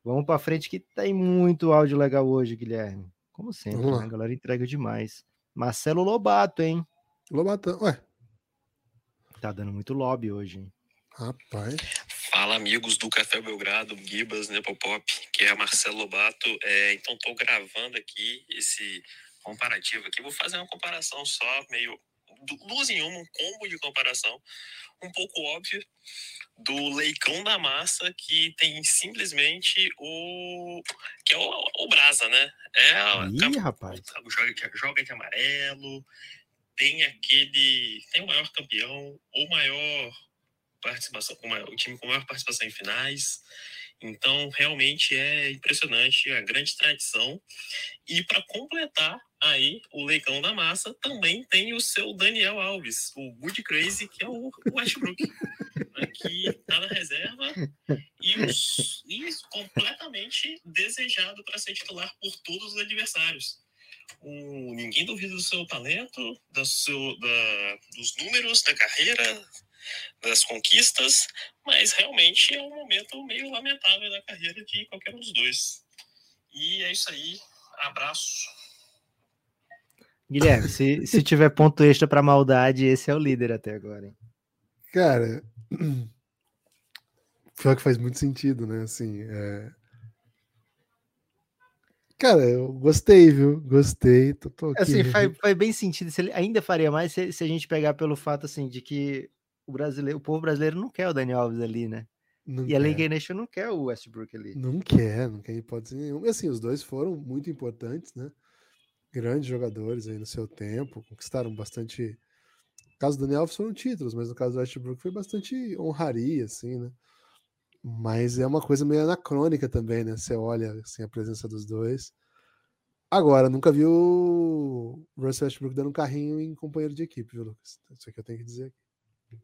Vamos para frente que tem muito áudio legal hoje, Guilherme. Como sempre, né? a galera entrega demais. Marcelo Lobato, hein? Lobato, ué. Tá dando muito lobby hoje, hein? Rapaz. Fala, amigos do Café Belgrado, Gibas, Nepopop, que é Marcelo Lobato. É, então, tô gravando aqui esse comparativo aqui. Vou fazer uma comparação só, meio duas em uma, um combo de comparação, um pouco óbvio, do Leicão da Massa, que tem simplesmente o. que é o, o Brasa, né? É Ih, a, rapaz. Joga, joga de amarelo, tem aquele. tem o maior campeão, o maior participação, o time com maior participação em finais. Então, realmente é impressionante a grande tradição. E para completar, Aí, o Leicão da Massa também tem o seu Daniel Alves, o Good Crazy, que é o Westbrook, né, que tá na reserva e, os, e completamente desejado para ser titular por todos os adversários. O, ninguém duvida do seu talento, do seu, da, dos números, da carreira, das conquistas, mas realmente é um momento meio lamentável da carreira de qualquer um dos dois. E é isso aí. Abraço. Guilherme, se, se tiver ponto extra para maldade, esse é o líder até agora, hein? Cara, pior que faz muito sentido, né? Assim, é... Cara, eu gostei, viu? Gostei. Tô, tô assim, faz, faz, bem sentido. Se ainda faria mais se, se, a gente pegar pelo fato assim de que o brasileiro, o povo brasileiro não quer o Daniel Alves ali, né? Não e quer. a League Nation não quer o Westbrook ali. Não quer, não quer hipótese nenhuma. E assim, os dois foram muito importantes, né? Grandes jogadores aí no seu tempo, conquistaram bastante. No caso do Daniel Alves foram títulos, mas no caso do Westbrook foi bastante honraria, assim, né? Mas é uma coisa meio anacrônica também, né? Você olha assim, a presença dos dois. Agora, nunca vi o Russell Westbrook dando um carrinho em companheiro de equipe, viu, Lucas? Isso aqui eu tenho que dizer aqui.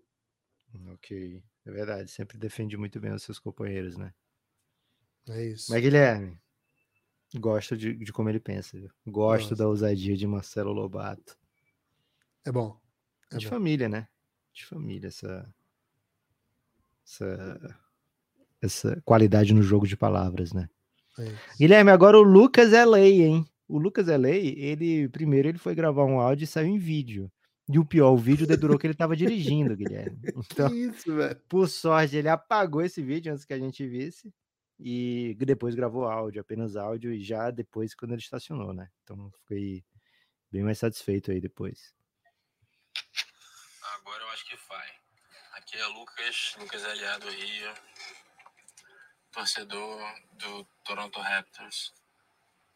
Ok, é verdade. Sempre defende muito bem os seus companheiros, né? É isso. Mas, Guilherme, Gosto de, de como ele pensa. Viu? Gosto Nossa. da ousadia de Marcelo Lobato. É bom. É de bom. família, né? De família, essa, essa, essa qualidade no jogo de palavras, né? É Guilherme, agora o Lucas é lei, hein? O Lucas é lei, ele primeiro ele foi gravar um áudio e saiu em vídeo. E o pior, o vídeo dedurou que ele estava dirigindo, Guilherme. Então, que isso, velho? Por sorte, ele apagou esse vídeo antes que a gente visse e depois gravou áudio, apenas áudio, e já depois quando ele estacionou, né? Então fiquei bem mais satisfeito aí depois. Agora eu acho que vai. Aqui é Lucas, Lucas LA do Rio, torcedor do Toronto Raptors.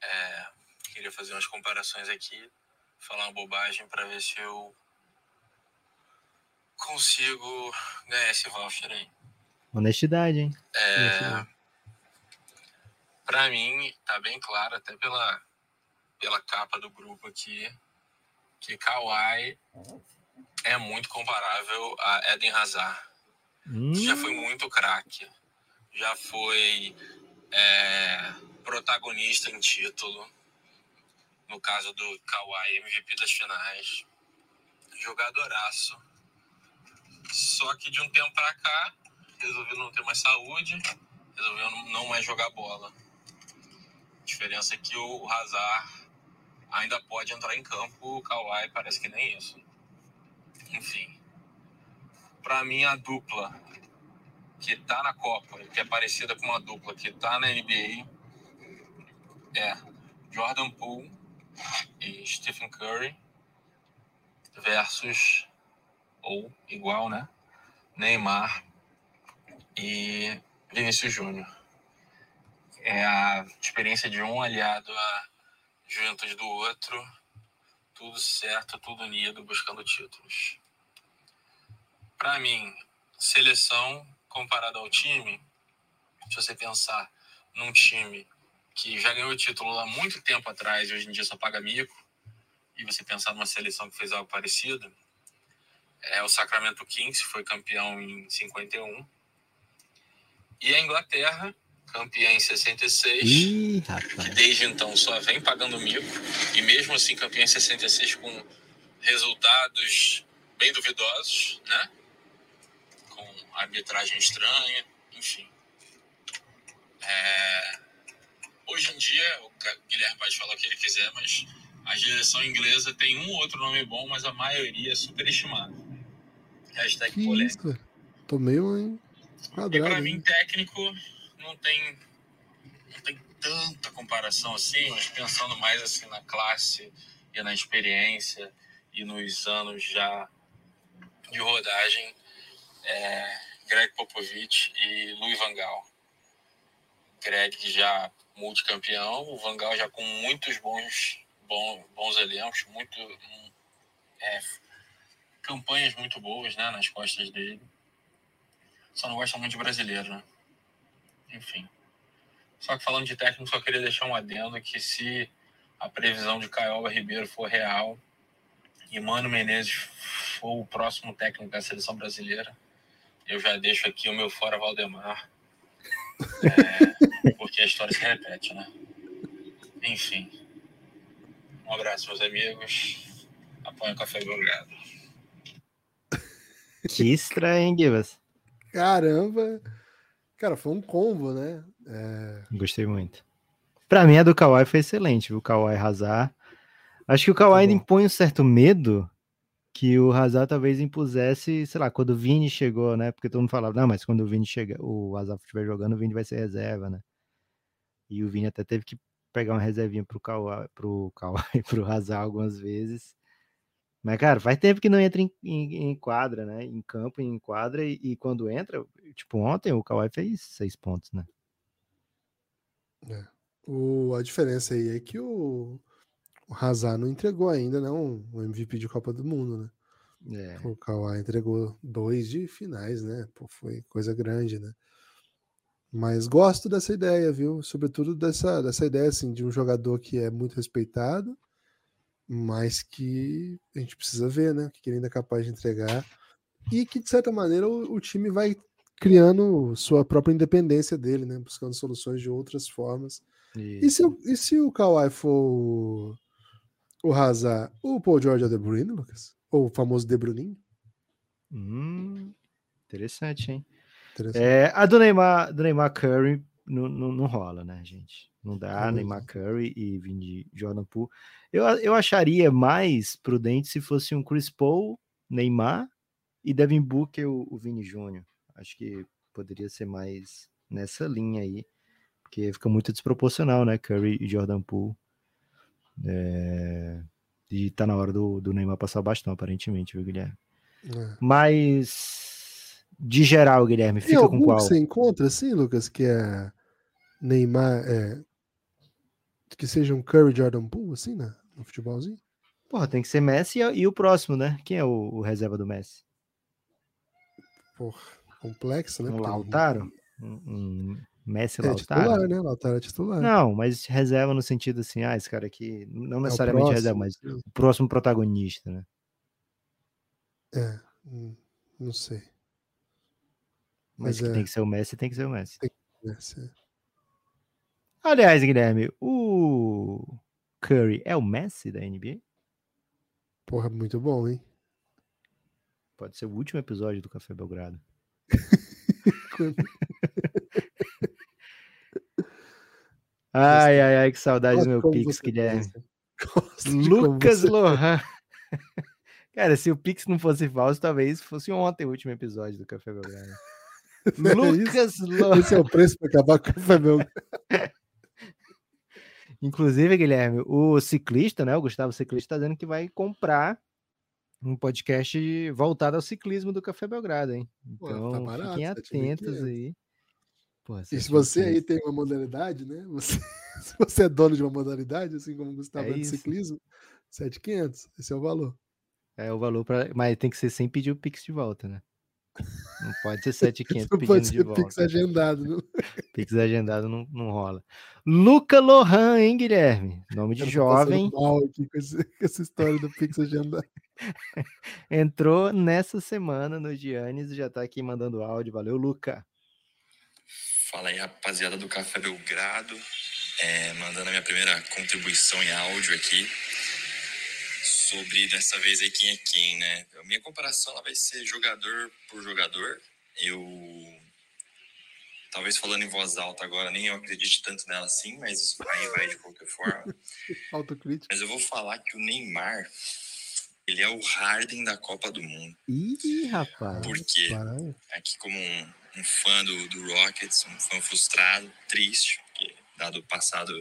É, queria fazer umas comparações aqui, falar uma bobagem para ver se eu consigo ganhar esse voucher aí. Honestidade, hein? É, Honestidade para mim, tá bem claro, até pela, pela capa do grupo aqui, que Kawhi é muito comparável a Eden Hazard. Hum. Já foi muito craque, já foi é, protagonista em título, no caso do Kawhi, MVP das finais, jogadoraço. Só que de um tempo para cá, resolveu não ter mais saúde, resolveu não mais jogar bola diferença é que o Hazard ainda pode entrar em campo, o Kawhi parece que nem isso. Enfim. Para mim, a dupla que tá na Copa, que é parecida com uma dupla que tá na NBA, é Jordan Poole e Stephen Curry versus, ou igual, né? Neymar e Vinícius Júnior é a experiência de um aliado à juventude do outro, tudo certo, tudo unido, buscando títulos. Para mim, seleção comparada ao time, se você pensar num time que já ganhou o título há muito tempo atrás e hoje em dia só paga mico, e você pensar numa seleção que fez algo parecido, é o Sacramento Kings, foi campeão em 51, e a Inglaterra, campeã em 66, Ih, que desde então só vem pagando mico, e mesmo assim campeã em 66 com resultados bem duvidosos, né? Com arbitragem estranha, enfim. É... Hoje em dia, o Guilherme pode falar o que ele quiser, mas a geração inglesa tem um outro nome bom, mas a maioria é superestimada. Hashtag polêmica. Tô meio quadrado. E pra mim, técnico, não tem, não tem tanta comparação assim, mas pensando mais assim na classe e na experiência e nos anos já de rodagem, é, Greg Popovich e Louis Van Gaal. Greg já multicampeão, o Van Gaal já com muitos bons, bons, bons elencos, muito, é, campanhas muito boas né, nas costas dele. Só não gosta muito de brasileiro, né? Enfim. Só que falando de técnico, só queria deixar um adendo que se a previsão de Caioba Ribeiro for real e Mano Menezes for o próximo técnico da seleção brasileira, eu já deixo aqui o meu fora Valdemar, é, porque a história se repete, né? Enfim. Um abraço, meus amigos. Apoio o Café Belgrado. Que estranho, hein, Givas? Caramba! Cara, foi um combo, né? É... Gostei muito. Pra mim, a do Kawhi foi excelente, viu? O Kawhi Hazard. Acho que o Kawhi ainda impõe um certo medo que o Hazard talvez impusesse, sei lá, quando o Vini chegou, né? Porque todo mundo falava, não, mas quando o Vini chega, o Hazard estiver jogando, o Vini vai ser reserva, né? E o Vini até teve que pegar uma reservinha pro Kawhi, pro Kawhi, pro Hazard algumas vezes. Mas, cara, faz tempo que não entra em, em, em quadra, né? Em campo, em quadra, e, e, quando entra, tipo, ontem o Kawhi fez seis pontos, né? É. O, a diferença aí é que o, o Hazard não entregou ainda, não, o MVP de Copa do Mundo, né? É. O Kawhi entregou dois de finais, né? Pô, foi coisa grande, né? Mas gosto dessa ideia, viu? Sobretudo dessa, dessa ideia assim, de um jogador que é muito respeitado, mas que a gente precisa ver, né? Que ele ainda é capaz de entregar. E que, de certa maneira, o, o, time vai criando sua própria independência dele, né? Buscando soluções de outras formas. E se, e se o Kawhi for o, o Hazard, o Paul George ou o De Bruyne, Lucas? Ou o famoso De Bruninho? Hum, interessante, hein? Interessante. É, a do Neymar, do Neymar Curry não, não, não rola, né, gente? Não dá, hum. Neymar Curry e vim de Jordan Poole. Eu, eu acharia mais prudente se fosse um Chris Paul, Neymar e Devin Booker o, o Vini Júnior. Acho que poderia ser mais nessa linha aí, porque fica muito desproporcional, né? Curry e Jordan Poole. É... E tá na hora do, do Neymar passar o bastão, aparentemente, viu, Guilherme? É. Mas, de geral, Guilherme, fica com qual? você encontra, assim, Lucas, que é Neymar, é, que seja um Curry Jordan Poole, assim, né? No futebolzinho? Porra, tem que ser Messi e, e o próximo, né? Quem é o, o, reserva do Messi? Porra, complexo, né? Um Lautaro? Um, um Messi é, Lautaro? titular, né? Lautaro é titular. Não, mas reserva no sentido assim, ah, esse cara aqui, não é necessariamente é reserva, mas o próximo protagonista, né? É, hum, não sei. Mas, mas é... tem que ser o Messi, tem que ser o Messi. Tem que ser o Messi, é. Aliás, Guilherme, o Curry é o Messi da NBA? Porra, muito bom, hein? Pode ser o último episódio do Café Belgrado. ai, ai, ai, que saudade do meu Pix, Guilherme. Lucas Lohan. Cara, se o Pix não fosse falso, talvez fosse ontem o último episódio do Café Belgrado. É Lucas Lohan. Esse é o preço para acabar com o Café Belgrado. Inclusive, Guilherme, o ciclista, né? O Gustavo Ciclista está dizendo que vai comprar um podcast voltado ao ciclismo do Café Belgrado, hein? Então, Pô, tá barato, fiquem atentos aí. Pô, e se você aí tem uma modalidade, né? Você, se você é dono de uma modalidade, assim como o Gustavo é, é de ciclismo, 7,500, esse é o valor. É o valor para, mas tem que ser sem pedir o Pix de volta, né? Não pode ser 7,500 pedindo pode ser de volta. Pix agendado. Não? Pix agendado não, não rola. Luca Lohan, hein, Guilherme? Nome de jovem. Mal aqui com, esse, com essa história do Pix agendado. Entrou nessa semana no Giannis e já tá aqui mandando áudio. Valeu, Luca. Fala aí, rapaziada do Café Belgrado. É, mandando a minha primeira contribuição em áudio aqui sobre dessa vez aí quem é quem, né? A minha comparação ela vai ser jogador por jogador. Eu talvez falando em voz alta agora, nem eu acredite tanto nela assim, mas aí vai de qualquer forma. Autocrítica. Mas eu vou falar que o Neymar, ele é o Harden da Copa do Mundo. Ih, rapaz. Porque aqui como um, um fã do, do Rockets, um fã frustrado, triste, porque dado o passado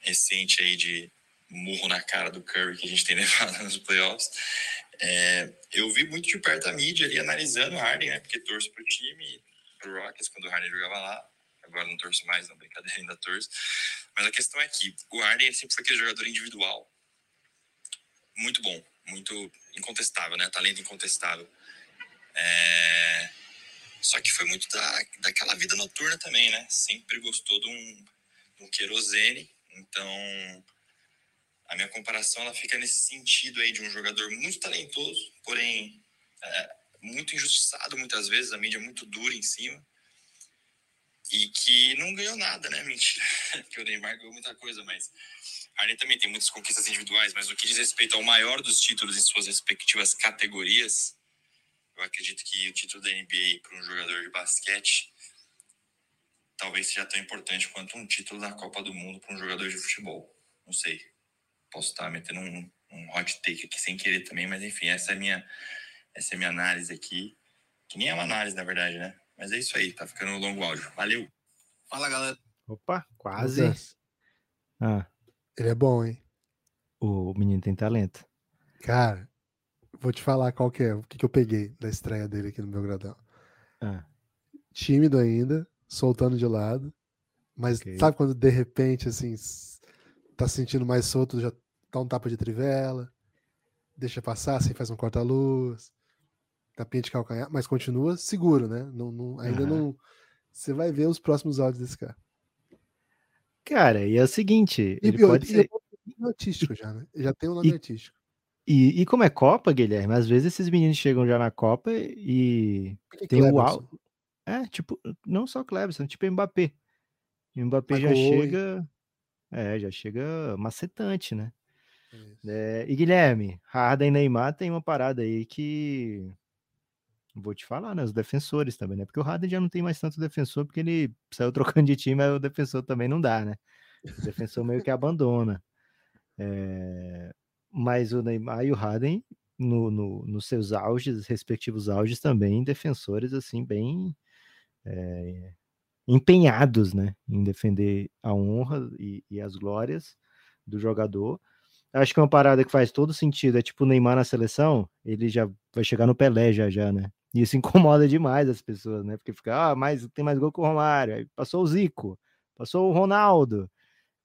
recente aí de murro na cara do Curry que a gente tem levado nos playoffs. É, eu vi muito de perto a mídia ali analisando o Harden, né? Porque torço pro time, pro Rockets, quando o Harden jogava lá. Agora não torço mais, não, brincadeira, ainda torço. Mas a questão é que o Harden sempre foi aquele jogador individual muito bom, muito incontestável, né? Talento incontestável. É... Só que foi muito da, daquela vida noturna também, né? Sempre gostou de um, de um querosene. Então, a minha comparação ela fica nesse sentido aí de um jogador muito talentoso, porém é, muito injustiçado muitas vezes, a mídia muito dura em cima e que não ganhou nada, né? Mentira, que o Neymar ganhou muita coisa, mas Harden também tem muitas conquistas individuais, mas no que diz respeito ao maior dos títulos em suas respectivas categorias, eu acredito que o título da NBA para um jogador de basquete talvez seja tão importante quanto um título da Copa do Mundo para um jogador de futebol. Não sei. Posso estar metendo um, um hot take aqui sem querer também, mas enfim, essa é a minha, essa é minha análise aqui. Que nem é uma análise, na verdade, né? Mas é isso aí, tá ficando longo áudio. Valeu! Fala, galera. Opa, quase. Ah. Ele é bom, hein? O menino tem talento. Cara, vou te falar qual que é, o que, que eu peguei da estreia dele aqui no meu gradão. Ah. Tímido ainda, soltando de lado. Mas okay. sabe quando de repente, assim, tá se sentindo mais solto, já dá um tapa de trivela, deixa passar, assim, faz um corta-luz, tapinha de calcanhar, mas continua seguro, né? Não, não ainda uhum. não. Você vai ver os próximos áudios desse cara. Cara, e é o seguinte, e, ele pode ser... artístico já, né? Já tem um nome e, artístico. E, e como é Copa, Guilherme, às vezes esses meninos chegam já na Copa e que tem o áudio. É, tipo, não só Clebson, tipo Mbappé. Mbappé já chega. É, já chega macetante, né? É, e Guilherme, Harden e Neymar tem uma parada aí que vou te falar, né? Os defensores também, né? Porque o Harden já não tem mais tanto defensor, porque ele saiu trocando de time, aí o defensor também não dá, né? O defensor meio que abandona. É... Mas o Neymar e o Harden, no, no, nos seus auges, respectivos auges, também, defensores, assim, bem é... empenhados, né? Em defender a honra e, e as glórias do jogador. Acho que uma parada que faz todo sentido. É tipo o Neymar na seleção, ele já vai chegar no Pelé já, já, né? E isso incomoda demais as pessoas, né? Porque fica, ah, mas tem mais gol que o Romário. Aí passou o Zico, passou o Ronaldo.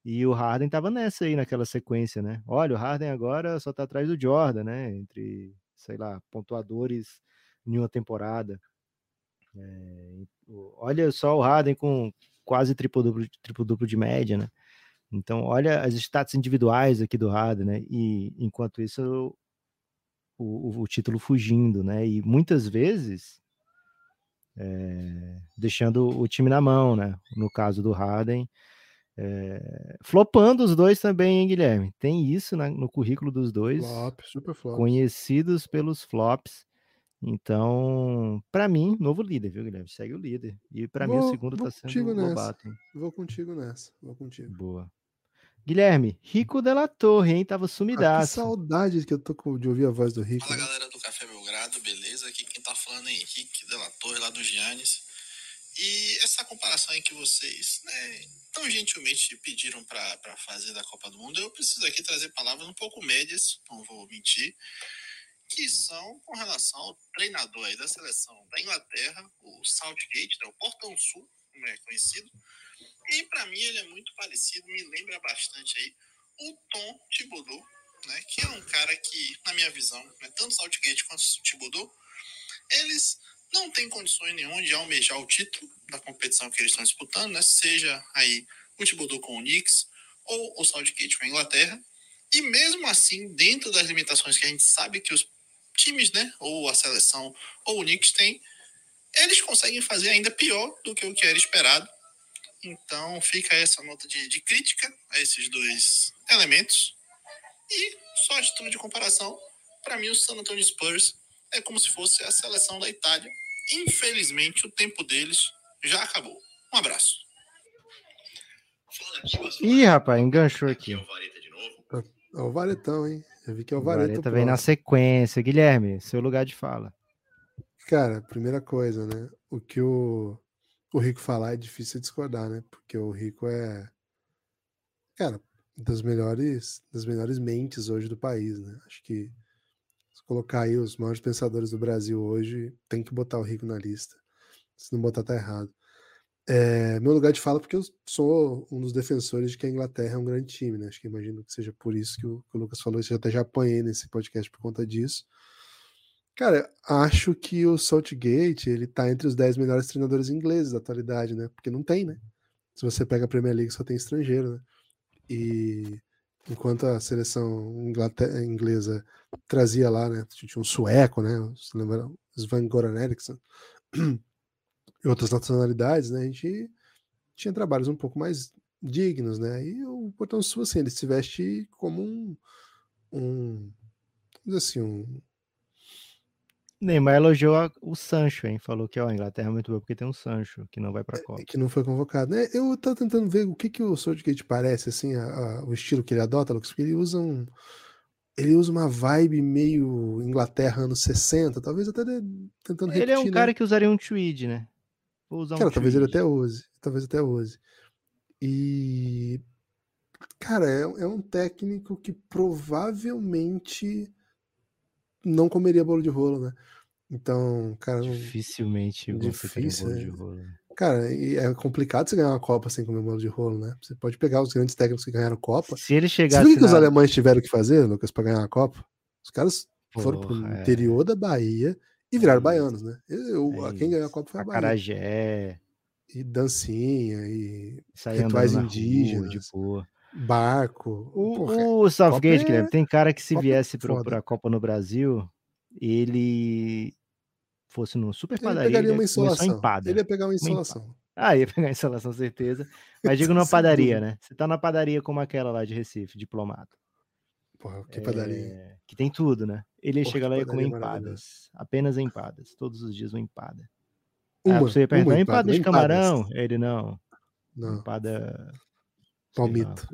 E o Harden tava nessa aí, naquela sequência, né? Olha, o Harden agora só tá atrás do Jordan, né? Entre, sei lá, pontuadores em uma temporada. É, olha só o Harden com quase triplo-duplo triplo -duplo de média, né? Então, olha as status individuais aqui do Harden, né? E enquanto isso, o, o, título fugindo, né? E muitas vezes é, deixando o time na mão, né? No caso do Harden, é, flopando os dois também, hein, Guilherme? Tem isso né, no currículo dos dois. Flop, super flop. Conhecidos pelos flops. Então, para mim, novo líder, viu, Guilherme? Segue o líder. E para mim, o segundo tá sendo o Lobato. Vou contigo nessa. Vou contigo. Boa. Guilherme, Rico Della Torre, hein? Tava sumidaço. Ah, que saudade que eu tô de ouvir a voz do Rico. Fala, né? galera do Café Belgrado, beleza? Aqui quem tá falando é Henrique Della Torre, lá do Giannis. E essa comparação aí que vocês né, tão gentilmente pediram para fazer da Copa do Mundo, eu preciso aqui trazer palavras um pouco médias, não vou mentir, que são com relação ao treinador aí da seleção da Inglaterra, o Southgate, né, o Portão Sul, como é conhecido, e para mim ele é muito parecido, me lembra bastante aí o Tom Thibodeau, né, que é um cara que, na minha visão, né, tanto Saltgate quanto Thibodeau, eles não têm condições nenhuma de almejar o título da competição que eles estão disputando, né, seja aí o Thibodeau com o Knicks ou o Saltgate com a Inglaterra. E mesmo assim, dentro das limitações que a gente sabe que os times, né, ou a seleção ou o Knicks têm, eles conseguem fazer ainda pior do que o que era esperado então fica essa nota de, de crítica a esses dois elementos. E só a título de comparação, para mim o San Antonio Spurs é como se fosse a seleção da Itália. Infelizmente o tempo deles já acabou. Um abraço. Ih, rapaz, enganchou aqui. É o Varetão, hein? Eu vi que é o Vareta. Vareta vem na sequência. Guilherme, seu lugar de fala. Cara, primeira coisa, né? O que o o Rico falar é difícil discordar, né? Porque o Rico é, cara, das melhores, das melhores mentes hoje do país, né? Acho que se colocar aí os maiores pensadores do Brasil hoje, tem que botar o Rico na lista. Se não botar, tá errado. É, meu lugar de fala, porque eu sou um dos defensores de que a Inglaterra é um grande time, né? Acho que imagino que seja por isso que o, que o Lucas falou, isso eu até já apanhei nesse podcast por conta disso. Cara, acho que o Saltgate, ele tá entre os 10 melhores treinadores ingleses da atualidade, né? Porque não tem, né? Se você pega a Premier League, só tem estrangeiro, né? E enquanto a seleção inglesa trazia lá, né? Tinha um sueco, né? Se lembra? Sven Goran Eriksson e outras nacionalidades, né? A gente tinha trabalhos um pouco mais dignos, né? E o Portão Sul, assim, ele se veste como um, um assim, um Neymar elogiou o Sancho, hein? Falou que ó, a Inglaterra é muito boa porque tem um Sancho que não vai para a é, Copa. Que não foi convocado. né? eu tô tentando ver o que, que o Southgate parece, assim, a, a, o estilo que ele adota, Lucas, porque ele usa um. Ele usa uma vibe meio Inglaterra anos 60, talvez até de, tentando repetir. Ele é um cara né? que usaria um tweed, né? Vou usar cara, um talvez tweed. ele até use. Talvez até use. E. Cara, é, é um técnico que provavelmente não comeria bolo de rolo, né? Então, cara. Dificilmente difícil, bolo de rolo. Cara, e é complicado você ganhar uma Copa sem comer bolo de rolo, né? Você pode pegar os grandes técnicos que ganharam Copa. Se ele chegasse. Você que os alemães tiveram que fazer, Lucas, para ganhar a Copa? Os caras Porra, foram pro é. interior da Bahia e viraram é baianos, né? Eu, é quem ganhou a Copa foi a Bahia. Acarajé. E dancinha, e rituais indígenas. Rua, barco. O, Porra, o Southgate, é... tem cara que se Copa é viesse para a Copa no Brasil, ele fosse no super padaria, ele pegaria uma insolação. Ele ia pegar uma insolação. Ah, ia pegar insolação, certeza. Mas digo numa padaria, né? Você tá na padaria como aquela lá de Recife, diplomata. Porra, que padaria. É... Que tem tudo, né? Ele ia chegar lá e comer empadas. Apenas empadas. Todos os dias uma empada. Ah, uma, ah, você ia perguntar, uma empada, empada de camarão? Ele não. Não. Empada. Palmito.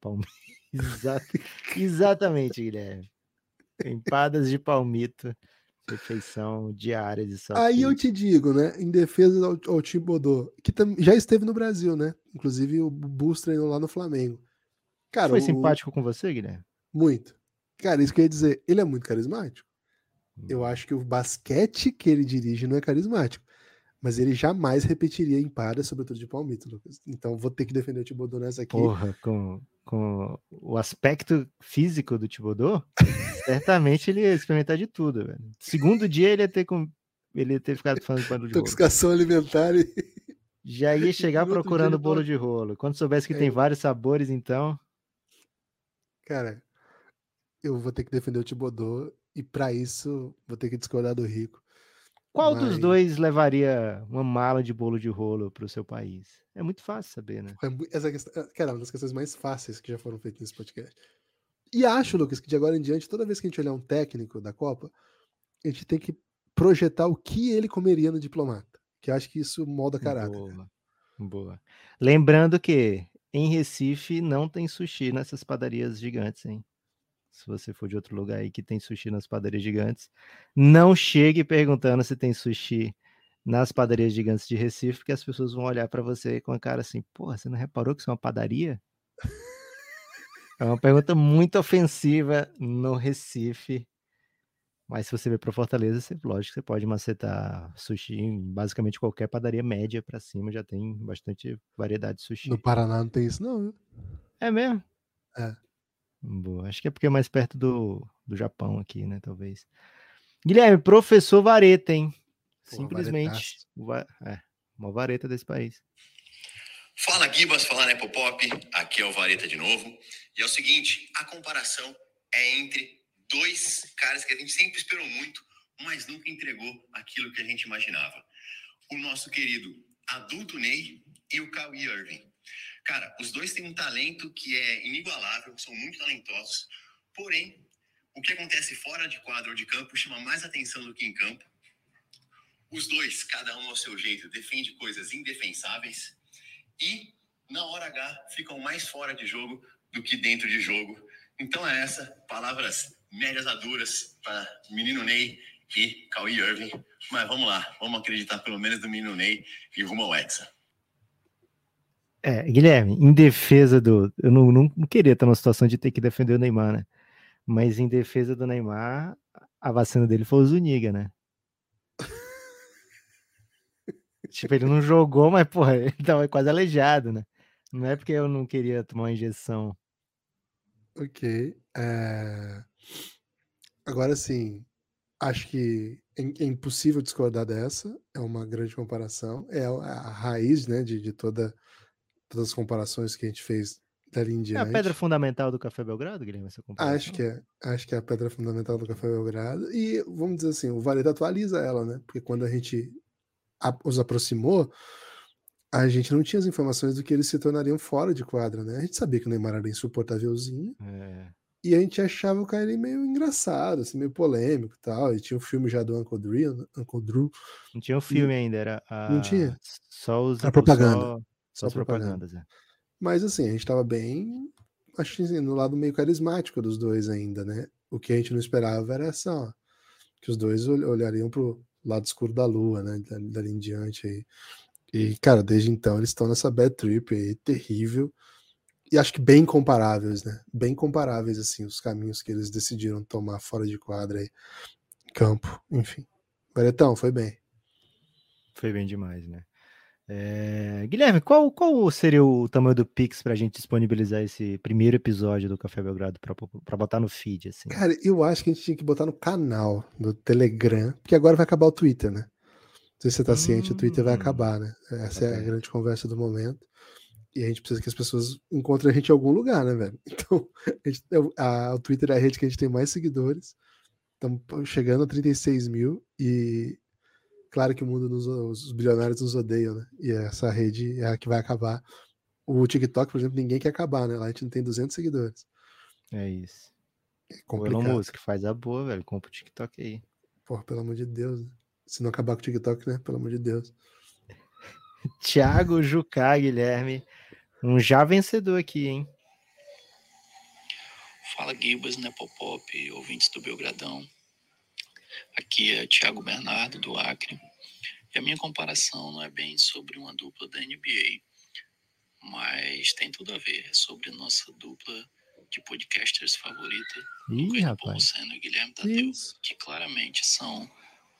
Palmito. Exato. Exatamente, Guilherme. Empadas de palmito. Refeição diária de só. Aí eu te digo, né? Em defesa ao, ao Thibodeau, que já esteve no Brasil, né? Inclusive o Bus treinou lá no Flamengo. Cara, Foi o, simpático com você, Guilherme? Muito. Cara, isso que eu ia dizer, ele é muito carismático. Eu acho que o basquete que ele dirige não é carismático. Mas ele jamais repetiria empadas, sobretudo de palmito, Lucas. Então vou ter que defender o Thibodeau nessa aqui. Porra, com, com o aspecto físico do Thibodeau, certamente ele ia experimentar de tudo, velho. Segundo dia ele ia ter, com... ele ia ter ficado falando de bolo de Intoxicação rolo. alimentar e... Já ia chegar procurando bolo de rolo. Quando soubesse que é. tem vários sabores, então... Cara, eu vou ter que defender o Thibodeau e para isso vou ter que discordar do Rico. Qual Mas... dos dois levaria uma mala de bolo de rolo para o seu país? É muito fácil saber, né? É essa questão, cara, é uma das questões mais fáceis que já foram feitas nesse podcast. E acho, Lucas, que de agora em diante, toda vez que a gente olhar um técnico da Copa, a gente tem que projetar o que ele comeria no diplomata. Que acho que isso molda caráter. Boa. Boa. Lembrando que em Recife não tem sushi nessas padarias gigantes, hein? Se você for de outro lugar aí que tem sushi nas padarias gigantes, não chegue perguntando se tem sushi nas padarias gigantes de Recife, porque as pessoas vão olhar para você com a cara assim: porra, você não reparou que isso é uma padaria? É uma pergunta muito ofensiva no Recife. Mas se você ver para Fortaleza, você, lógico que você pode macetar sushi em basicamente qualquer padaria média para cima, já tem bastante variedade de sushi. No Paraná não tem isso, não, viu? É mesmo? É. Boa. Acho que é porque é mais perto do, do Japão aqui, né? Talvez. Guilherme, professor vareta, hein? Pô, Simplesmente. Va é, uma vareta desse país. Fala, Gibas, fala, Nepopop. Aqui é o Vareta de novo. E é o seguinte: a comparação é entre dois caras que a gente sempre esperou muito, mas nunca entregou aquilo que a gente imaginava. O nosso querido adulto Ney e o Kawhi Irving. Cara, os dois têm um talento que é inigualável, são muito talentosos. Porém, o que acontece fora de quadro ou de campo chama mais atenção do que em campo. Os dois, cada um ao seu jeito, defende coisas indefensáveis e na hora H ficam mais fora de jogo do que dentro de jogo. Então é essa, palavras médias a duras para menino Ney e Cauê Irving. Mas vamos lá, vamos acreditar pelo menos no menino Ney e rumo ao Hexa. É, Guilherme, em defesa do. Eu não, não, não, queria estar numa situação de ter que defender o Neymar, né? Mas em defesa do Neymar, a vacina dele foi o Zuniga, né? tipo, ele não jogou, mas, porra, ele tava quase aleijado, né? Não é porque eu não queria tomar uma injeção. Ok. É... Agora sim, acho que é, é impossível discordar dessa. É uma grande comparação. É a raiz né, de, de toda todas as comparações que a gente fez dali em É diante. a pedra fundamental do Café Belgrado, Guilherme, essa comparação? Acho que é. Acho que é a pedra fundamental do Café Belgrado. E vamos dizer assim, o Vareta atualiza ela, né? Porque quando a gente os aproximou, a gente não tinha as informações do que eles se tornariam fora de quadra, né? A gente sabia que o Neymar era insuportávelzinho É. e a gente achava o cara meio engraçado, assim, meio polêmico e tal. E tinha o filme já do Uncle Drew, Uncle Drew Não tinha o filme ainda, era a... Não tinha? Só os... A propaganda. Só, só Só as propaganda. propagandas, é. Mas assim, a gente tava bem, acho que assim, no lado meio carismático dos dois ainda, né? O que a gente não esperava era só que os dois ol- olhariam pro lado escuro da lua, né? da- Dali em diante aí. E, cara, desde então eles estão nessa bad trip aí, terrível. E acho que bem comparáveis, né? Bem comparáveis, assim, os caminhos que eles decidiram tomar fora de quadra aí. Campo, enfim. Baretão, foi bem. Foi bem demais, né? É, Guilherme, qual, qual seria o tamanho do Pix pra gente disponibilizar esse primeiro episódio do Café Belgrado pra, pra botar no feed, assim? Cara, eu acho que a gente tinha que botar no canal do Telegram, porque agora vai acabar o Twitter, né? Não sei se você tá ciente, o Twitter vai Hum. acabar, né? Essa é a grande conversa do momento. E a gente precisa que as pessoas encontrem a gente em algum lugar, né, velho? Então, a gente- a- o Twitter é a rede que a gente tem mais seguidores. Estamos chegando a 36 mil e claro que o mundo nos, os bilionários nos odeiam, né? E essa rede é a que vai acabar. O TikTok, por exemplo, ninguém quer acabar, né? Lá a gente não tem 200 seguidores. É isso. É O Elon complicado. Musk faz a boa, velho. Compra o TikTok aí. Porra, pelo amor de Deus. né? Se não acabar com o TikTok, né? Pelo amor de Deus. Thiago Jucá, Guilherme. Um já vencedor aqui, hein? Fala Gibas, Nepopop, ouvintes do Belgradão. Aqui é Thiago Bernardo, do Acre. E a minha comparação não é bem sobre uma dupla da NBA, mas tem tudo a ver. É sobre a nossa dupla de podcasters favorita, Ih, rapaz. Nepomuceno e Guilherme Tadeu, Isso. que claramente são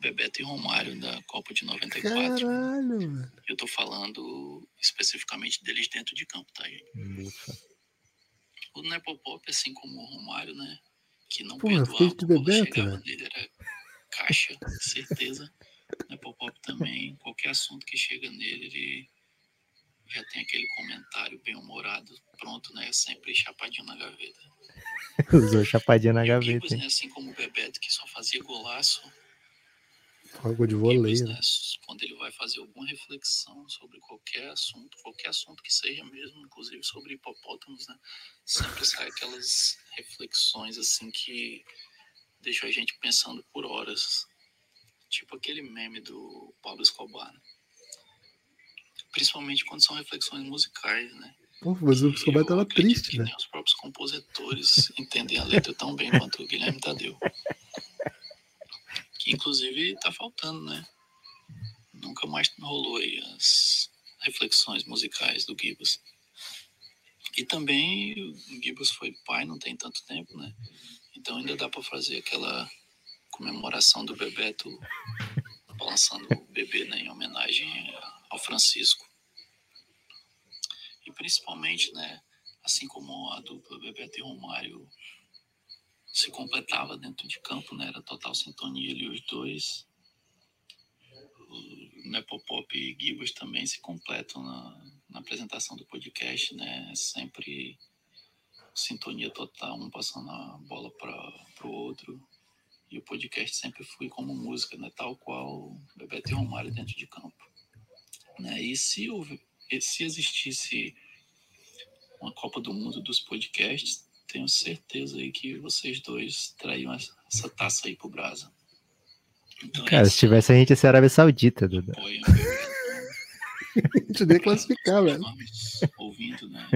Bebeto e Romário da Copa de 94. Caralho, velho. Eu tô falando especificamente deles dentro de campo, tá, gente? Ufa. O Nepopop, assim como o Romário, né? Que não fiquei perdoava Bebeto, chegava velho. nele, era caixa, certeza. O Nepopop também, qualquer assunto que chega nele, ele já tem aquele comentário bem humorado, pronto, né? Sempre chapadinho na gaveta. Usou chapadinha na E gaveta, hein? né? Assim como o Bebeto, que só fazia golaço, Algo de voleio, Gibas, né? né? Quando ele vai fazer alguma reflexão sobre qualquer assunto, qualquer assunto que seja mesmo, inclusive sobre hipopótamos, né? Sempre sai aquelas reflexões assim que deixam a gente pensando por horas. Tipo aquele meme do Pablo Escobar, né? Principalmente quando são reflexões musicais, né? Porra, mas o Escobar tava triste, né? os próprios compositores entendem a letra tão bem quanto o Guilherme Tadeu. Que inclusive tá faltando, né? Nunca mais rolou aí as reflexões musicais do Gibas. E também o Gibas foi pai não tem tanto tempo, né? Então ainda dá para fazer aquela comemoração do Bebeto balançando o bebê né, em homenagem ao Francisco. E principalmente, né, assim como a dupla Bebeto e Romário se completava dentro de campo, né, era total sintonia ali os dois. O Nepopop e Gibas também se completam na, na apresentação do podcast, né, sempre sintonia total, um passando a bola para o outro. E o podcast sempre foi como música, né, tal qual Bebeto e Romário dentro de campo. Né? E se, houve, se existisse uma Copa do Mundo dos podcasts, tenho certeza aí que vocês dois trariam essa essa taça aí pro Brasa. Então, Cara, se tivesse a gente ia ser Arábia Saudita, Duda. apoiem o A gente nem classificar, velho. nomes ouvindo, né?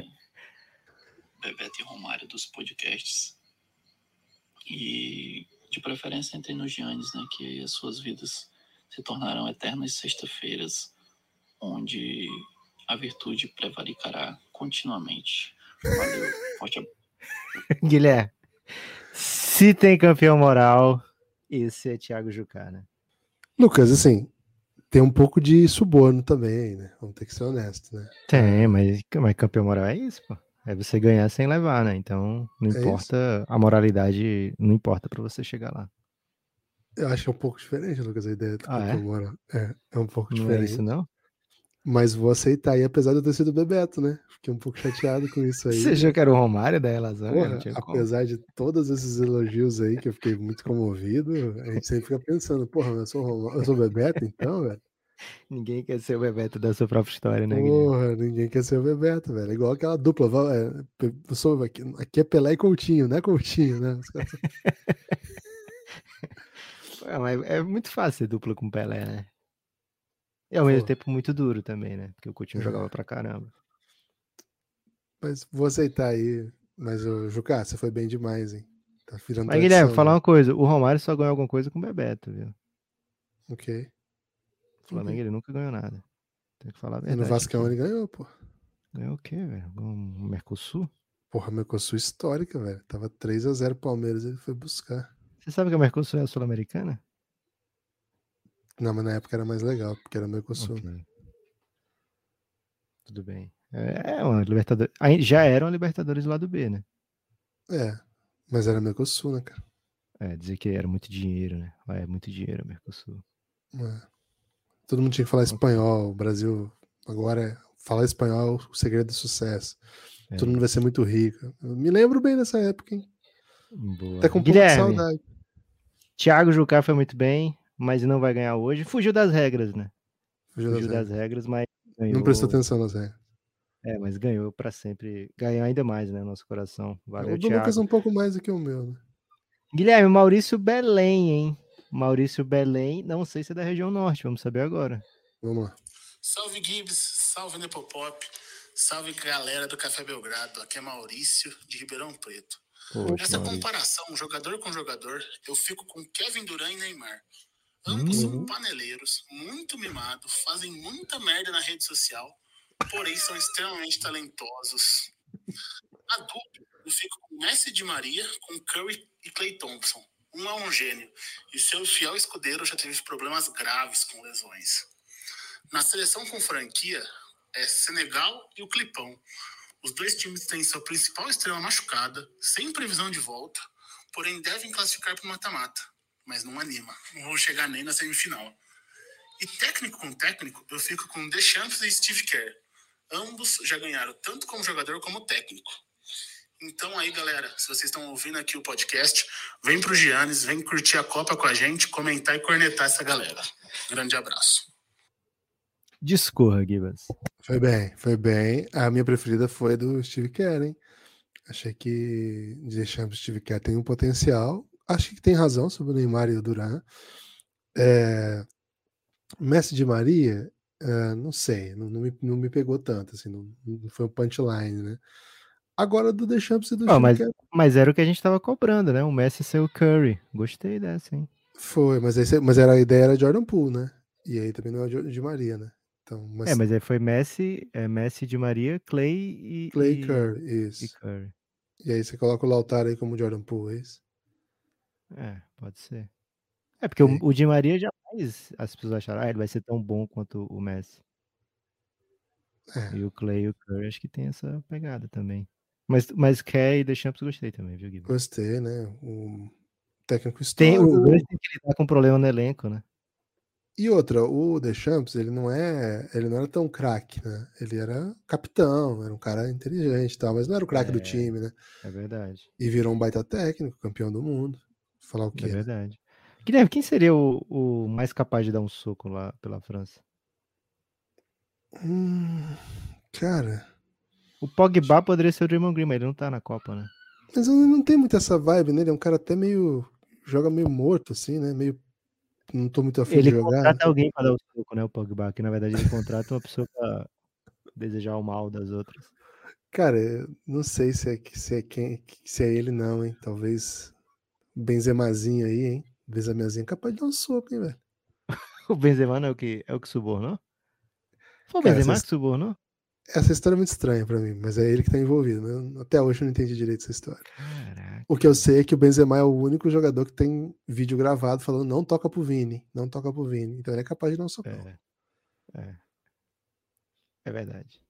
Bebeto e Romário dos podcasts. E de preferência entrem no Giannis, né? Que aí as suas vidas se tornarão eternas sexta-feiras, onde a virtude prevaricará continuamente. Valeu, forte abraço. Guilherme, se tem campeão moral, esse é Thiago Jucá, né? Lucas, assim, tem um pouco de suborno também, né? Vamos ter que ser honestos, né? Tem, mas, mas campeão moral é isso, pô. É você ganhar sem levar, né? Então, não É importa, a moralidade não importa pra você chegar lá. Eu acho é um pouco diferente, Lucas, a ideia do Ah, é? moral. É, é um pouco Não é diferente. isso, não? Mas vou aceitar aí, apesar de eu ter sido Bebeto, né? Fiquei um pouco chateado com isso aí. Você achou que era o Romário da? Porra, apesar de todos esses elogios aí, que eu fiquei muito comovido, a gente sempre fica pensando, porra, eu sou, Romário, eu sou Bebeto então, velho? Ninguém quer ser o Bebeto da sua própria história, né, Porra, Guilherme? ninguém quer ser o Bebeto, velho. Igual aquela dupla. É, aqui, aqui é Pelé e Coutinho, né, Coutinho, né? é, é muito fácil ser dupla com Pelé, né? E ao mesmo Pô. tempo muito duro também, né? Porque o Coutinho é. jogava pra caramba. Mas vou aceitar aí. Mas, o Juca, você foi bem demais, hein? Tá virando Mas, Guilherme, falar né? uma coisa. O Romário só ganhou alguma coisa com o Bebeto, viu? Ok. O Flamengo ele nunca ganhou nada. Tem que falar a verdade. E no Vascão aqui. ele ganhou, pô. Ganhou o quê, velho? O Mercosul? Porra, Mercosul histórica, velho. Tava 3x0 Palmeiras, ele foi buscar. Você sabe que a Mercosul é a Sul-Americana? Não, mas na época era mais legal, porque era Mercosul. Okay. Tudo bem. É, é uma Libertadores. Já eram Libertadores lá do B, né? É, mas era Mercosul, né, cara? É, dizer que era muito dinheiro, né? É muito dinheiro, Mercosul. É. Todo mundo tinha que falar espanhol. O Brasil agora é falar espanhol o segredo do sucesso. É. Todo mundo vai ser muito rico. Eu me lembro bem dessa época, hein? Boa. Até com um Guilherme, pouco de saudade. Thiago Jucá foi muito bem, mas não vai ganhar hoje. Fugiu das regras, né? Fugiu, Fugiu das, das regras. mas ganhou... Não prestou atenção nas regras. É, mas ganhou para sempre. Ganhou ainda mais, né? Nosso coração. Valeu, o do Thiago. Lucas um pouco mais do que o meu, né? Guilherme, Maurício Belém, hein? Maurício Belém, não sei se é da região norte, vamos saber agora. Vamos lá. Salve Gibbs, salve Nepopop, salve galera do Café Belgrado. Aqui é Maurício de Ribeirão Preto. Poxa, Nessa Maurício. comparação, jogador com jogador, eu fico com Kevin Durant e Neymar. Ambos uhum. são paneleiros, muito mimados, fazem muita merda na rede social, porém são extremamente talentosos. A dupla, eu fico com Messi de Maria, com Curry e Clay Thompson um é um gênio e seu fiel escudeiro já teve problemas graves com lesões. Na seleção com franquia, é Senegal e o Clipão. Os dois times têm sua principal estrela machucada, sem previsão de volta, porém devem classificar para o mata-mata. Mas não anima, não vão chegar nem na semifinal. E técnico com técnico, eu fico com Deschamps e Steve Kerr. Ambos já ganharam tanto como jogador como técnico. Então aí, galera, se vocês estão ouvindo aqui o podcast, vem pro Giannis, vem curtir a Copa com a gente, comentar e cornetar essa galera. Grande abraço. Discorra, Gibas. Foi bem, foi bem. A minha preferida foi do Steve Kerr, hein? Achei que Deschamps Steve Kerr tem um potencial. Acho que tem razão sobre o Neymar e o Duran. É... Messi de Maria, é, não sei, não, não, me, não me pegou tanto, assim, não, não foi um punchline, né? Agora do Deschamps e do oh, mas, mas era o que a gente tava cobrando, né? O Messi ser o Curry. Gostei dessa, hein? Foi, mas, aí, mas era, a ideia era Jordan Poole, né? E aí também não é de Maria, né? Então, mas... É, mas aí foi Messi, é Messi de Maria, Clay e. Clay e, Curry, isso. E Curry. E aí você coloca o Lautaro aí como Jordan Poole, é isso? É, pode ser. É, porque o, o Di Maria jamais as pessoas acharam, ah, ele vai ser tão bom quanto o Messi. É. E o Clay e o Curry acho que tem essa pegada também. Mas, mas Kay e Deschamps gostei também, viu, Guilherme? Gostei, né? O técnico histórico. Tem, o tem que lidar com problema no elenco, né? E outra, o Deschamps, ele não é, ele não era tão craque, né? Ele era capitão, era um cara inteligente e tal, mas não era o craque é, do time, né? É verdade. E virou um baita técnico, campeão do mundo. Falar o quê? É verdade. Guilherme, quem seria o, o mais capaz de dar um soco lá pela França? Hum, cara, o Pogba poderia ser o Draymond Green, mas ele não tá na Copa, né? Mas não tem muito essa vibe nele, é um cara até meio. joga meio morto, assim, né? Meio. Não tô muito afim ele de jogar. Ele contrata alguém pra dar o soco, né? O Pogba, que na verdade ele contrata uma pessoa pra desejar o mal das outras. Cara, não sei se é, se é quem, se é ele, não, hein? Talvez Benzemazinho aí, hein? Benzemazinho é capaz de dar um soco, hein, velho? o Benzema não é o que, é o que subornou? Foi o Benzema que subornou? Essa história é muito estranha para mim, mas é ele que tá envolvido. Né? Até hoje eu não entendi direito essa história. Caraca. O que eu sei é que o Benzema é o único jogador que tem vídeo gravado falando não toca pro Vini, não toca pro Vini. Então ele é capaz de um socão. É. É, é verdade.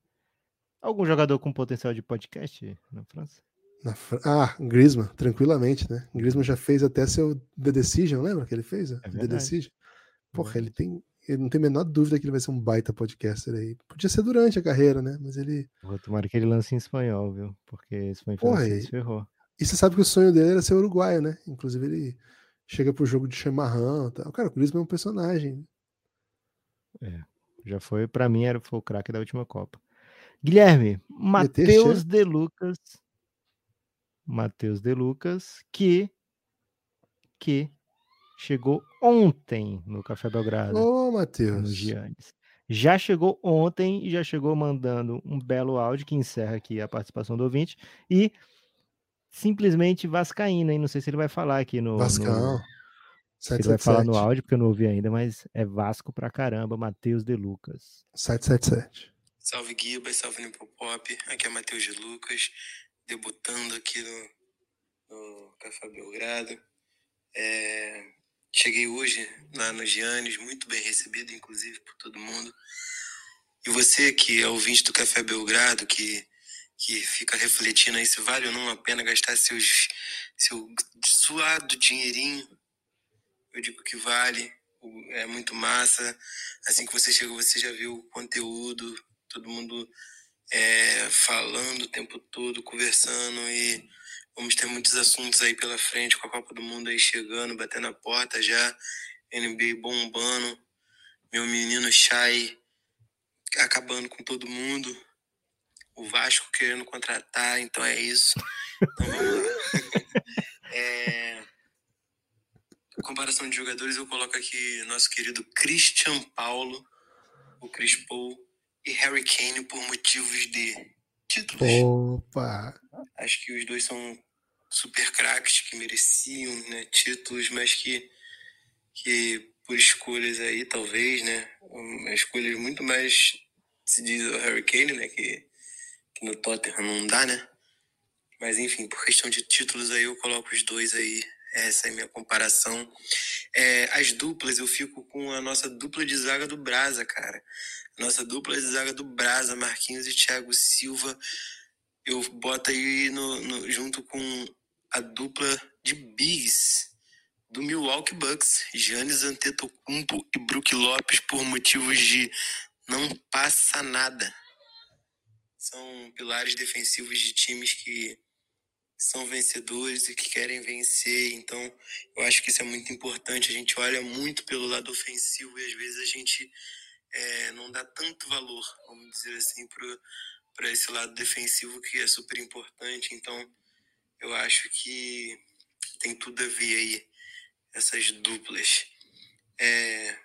Algum jogador com potencial de podcast na França? Na Fr... Ah, Griezmann, tranquilamente, né? Griezmann já fez até seu The Decision, lembra que ele fez? É The Decision. Porra, ele tem eu não tenho a menor dúvida que ele vai ser um baita podcaster aí. Podia ser durante a carreira, né? Mas ele. Vou tomar que ele lance em espanhol, viu? Porque espanhol francês ferrou. E você sabe que o sonho dele era ser uruguaio, né? Inclusive ele chega pro jogo de chimarrão e tal. Cara, o Griezmann é um personagem. É, já foi, para mim, era foi o craque da última Copa. Guilherme, Matheus De Lucas. Matheus De Lucas, que que chegou ontem no Café Belgrado. Ô, Matheus. No Giannis. Já chegou ontem e já chegou mandando um belo áudio que encerra aqui a participação do ouvinte e simplesmente Vascaína, hein? Não sei se ele vai falar aqui no. Vascão. No... Se ele vai falar no áudio, porque eu não ouvi ainda, mas é Vasco pra caramba, Matheus de Lucas. 777. Salve Guiba, salve Nipopop. Aqui é Matheus de Lucas, debutando aqui no, no Café Belgrado. É, cheguei hoje lá no Giannis, muito bem recebido, inclusive, por todo mundo. E você que é ouvinte do Café Belgrado, que, que fica refletindo aí se vale ou não a pena gastar seus, seu suado dinheirinho, eu digo que vale, é muito massa. Assim que você chegou, você já viu o conteúdo, todo mundo é, falando o tempo todo, conversando e Vamos ter muitos assuntos aí pela frente, com a Copa do Mundo aí chegando, batendo a porta já, NBA bombando, meu menino Chay acabando com todo mundo, o Vasco querendo contratar, então é isso. Então vamos lá. é... Comparação de jogadores, eu coloco aqui nosso querido Christian Paulo, o Chris Paul e Harry Kane por motivos de títulos. Opa! Acho que os dois são super craques que mereciam né, títulos, mas que, que por escolhas aí, talvez, né? Escolhas muito mais, se diz o Harry Kane, né? Que, que no Tottenham não dá, né? Mas enfim, por questão de títulos aí, eu coloco os dois aí. Essa é a minha comparação. É, as duplas, eu fico com a nossa dupla de zaga do Brasa, cara. Nossa dupla de zaga do Brasa, Marquinhos e Thiago Silva eu boto aí no, no, junto com a dupla de bigs do Milwaukee Bucks, Giannis Antetokounmpo e Brook Lopes por motivos de não passa nada. São pilares defensivos de times que são vencedores e que querem vencer. Então, eu acho que isso é muito importante. A gente olha muito pelo lado ofensivo e às vezes a gente é, não dá tanto valor, vamos dizer assim, para para esse lado defensivo que é super importante. Então, eu acho que tem tudo a ver aí, essas duplas. É,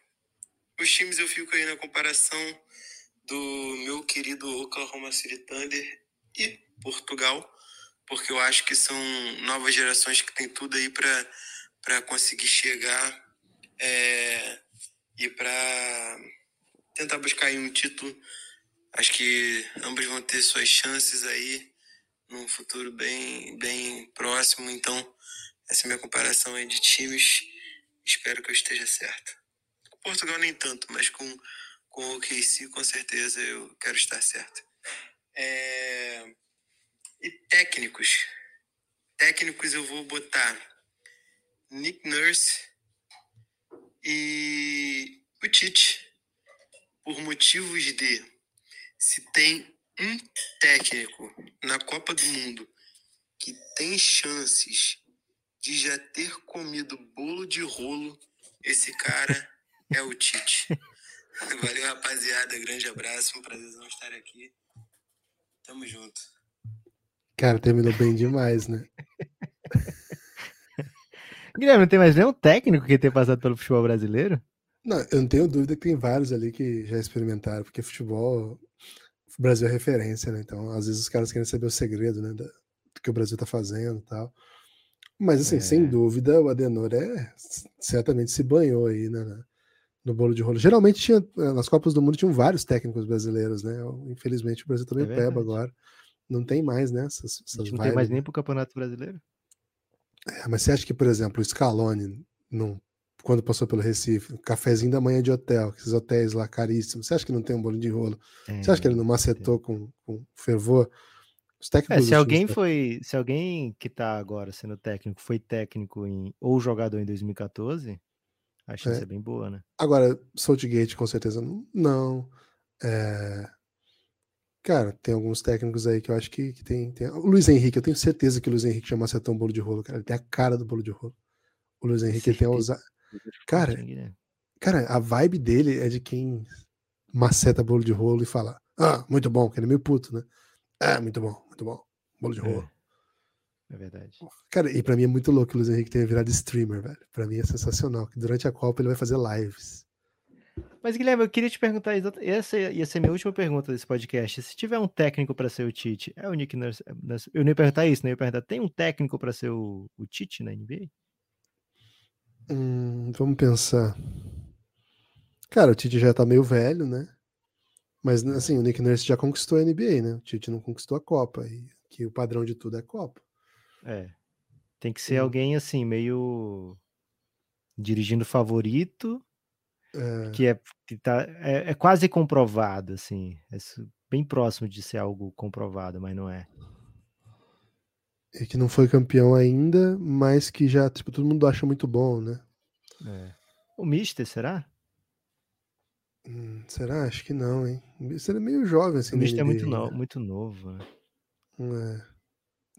os times eu fico aí na comparação do meu querido Oklahoma City Thunder e Portugal, porque eu acho que são novas gerações que tem tudo aí para conseguir chegar é, e para tentar buscar um título Acho que ambos vão ter suas chances aí num futuro bem, bem próximo. Então, essa é minha comparação aí de times. Espero que eu esteja certo. Com Portugal nem tanto, mas com, com o OKC com certeza eu quero estar certo. É... E técnicos. Técnicos eu vou botar Nick Nurse e o Tite. Por motivos de se tem um técnico na Copa do Mundo que tem chances de já ter comido bolo de rolo, esse cara é o Tite. Valeu, rapaziada. Grande abraço. Um prazer estar aqui. Tamo junto. Cara, terminou bem demais, né? Guilherme, não tem mais nenhum técnico que tenha passado pelo futebol brasileiro? Não, eu não tenho dúvida que tem vários ali que já experimentaram, porque futebol o Brasil é referência, né? Então, às vezes os caras querem saber o segredo, né? do que o Brasil tá fazendo e tal. Mas, assim, é. sem dúvida, o Adenor é certamente se banhou aí, né? No bolo de rolo. Geralmente tinha, eh, nas Copas do Mundo tinham vários técnicos brasileiros, né? Infelizmente o Brasil também é peba agora. Não tem mais, né? Essas, essas não tem mais nem pro Campeonato Brasileiro. É, mas você acha que, por exemplo, o Scaloni não quando passou pelo Recife, cafezinho da manhã de hotel, esses hotéis lá caríssimos. Você acha que não tem um bolo de rolo? É, Você acha que ele não macetou com, com fervor? Os técnicos é, se alguém foi, se alguém que está agora sendo técnico foi técnico em, ou jogador em 2014, A chance É. é, bem boa, né? Agora, Saltgate, com certeza não. É, Cara, tem alguns técnicos aí que eu acho que, que tem, tem. O Luiz Henrique, eu tenho certeza que o Luiz Henrique chama acertar um bolo de rolo, cara. Ele tem a cara do bolo de rolo. O Luiz Henrique tem a ousa... Cara, cara, a vibe dele é de quem maceta bolo de rolo e fala: Ah, muito bom, que ele é meio puto, né? Ah, muito bom, muito bom. Bolo de rolo. É verdade. Cara, e pra mim é muito louco que o Luiz Henrique tenha virado streamer, velho. Pra mim é sensacional. Que durante a Copa ele vai fazer lives. Mas, Guilherme, eu queria te perguntar Essa ia ser minha última pergunta desse podcast. Se tiver um técnico para ser o Tite, é o Nick Nurse. Nurse- Eu não ia perguntar isso, né? Eu ia perguntar: tem um técnico para ser o, o Tite na NBA? Hum, vamos pensar. Cara, o Tite já tá meio velho, né? Mas assim, o Nick Nurse já conquistou a NBA, né? O Tite não conquistou a Copa. E que o padrão de tudo é Copa. É. Tem que ser Hum. alguém assim, meio dirigindo favorito, É, que é, que tá, é, é quase comprovado, assim. É bem próximo de ser algo comprovado, mas não é. E que não foi campeão ainda, mas que já, tipo, todo mundo acha muito bom, né? É. O Mister, será? Hum, será? Acho que não, hein? O Mister é meio jovem, assim, o Mister é muito, no- ainda. muito novo, né? É.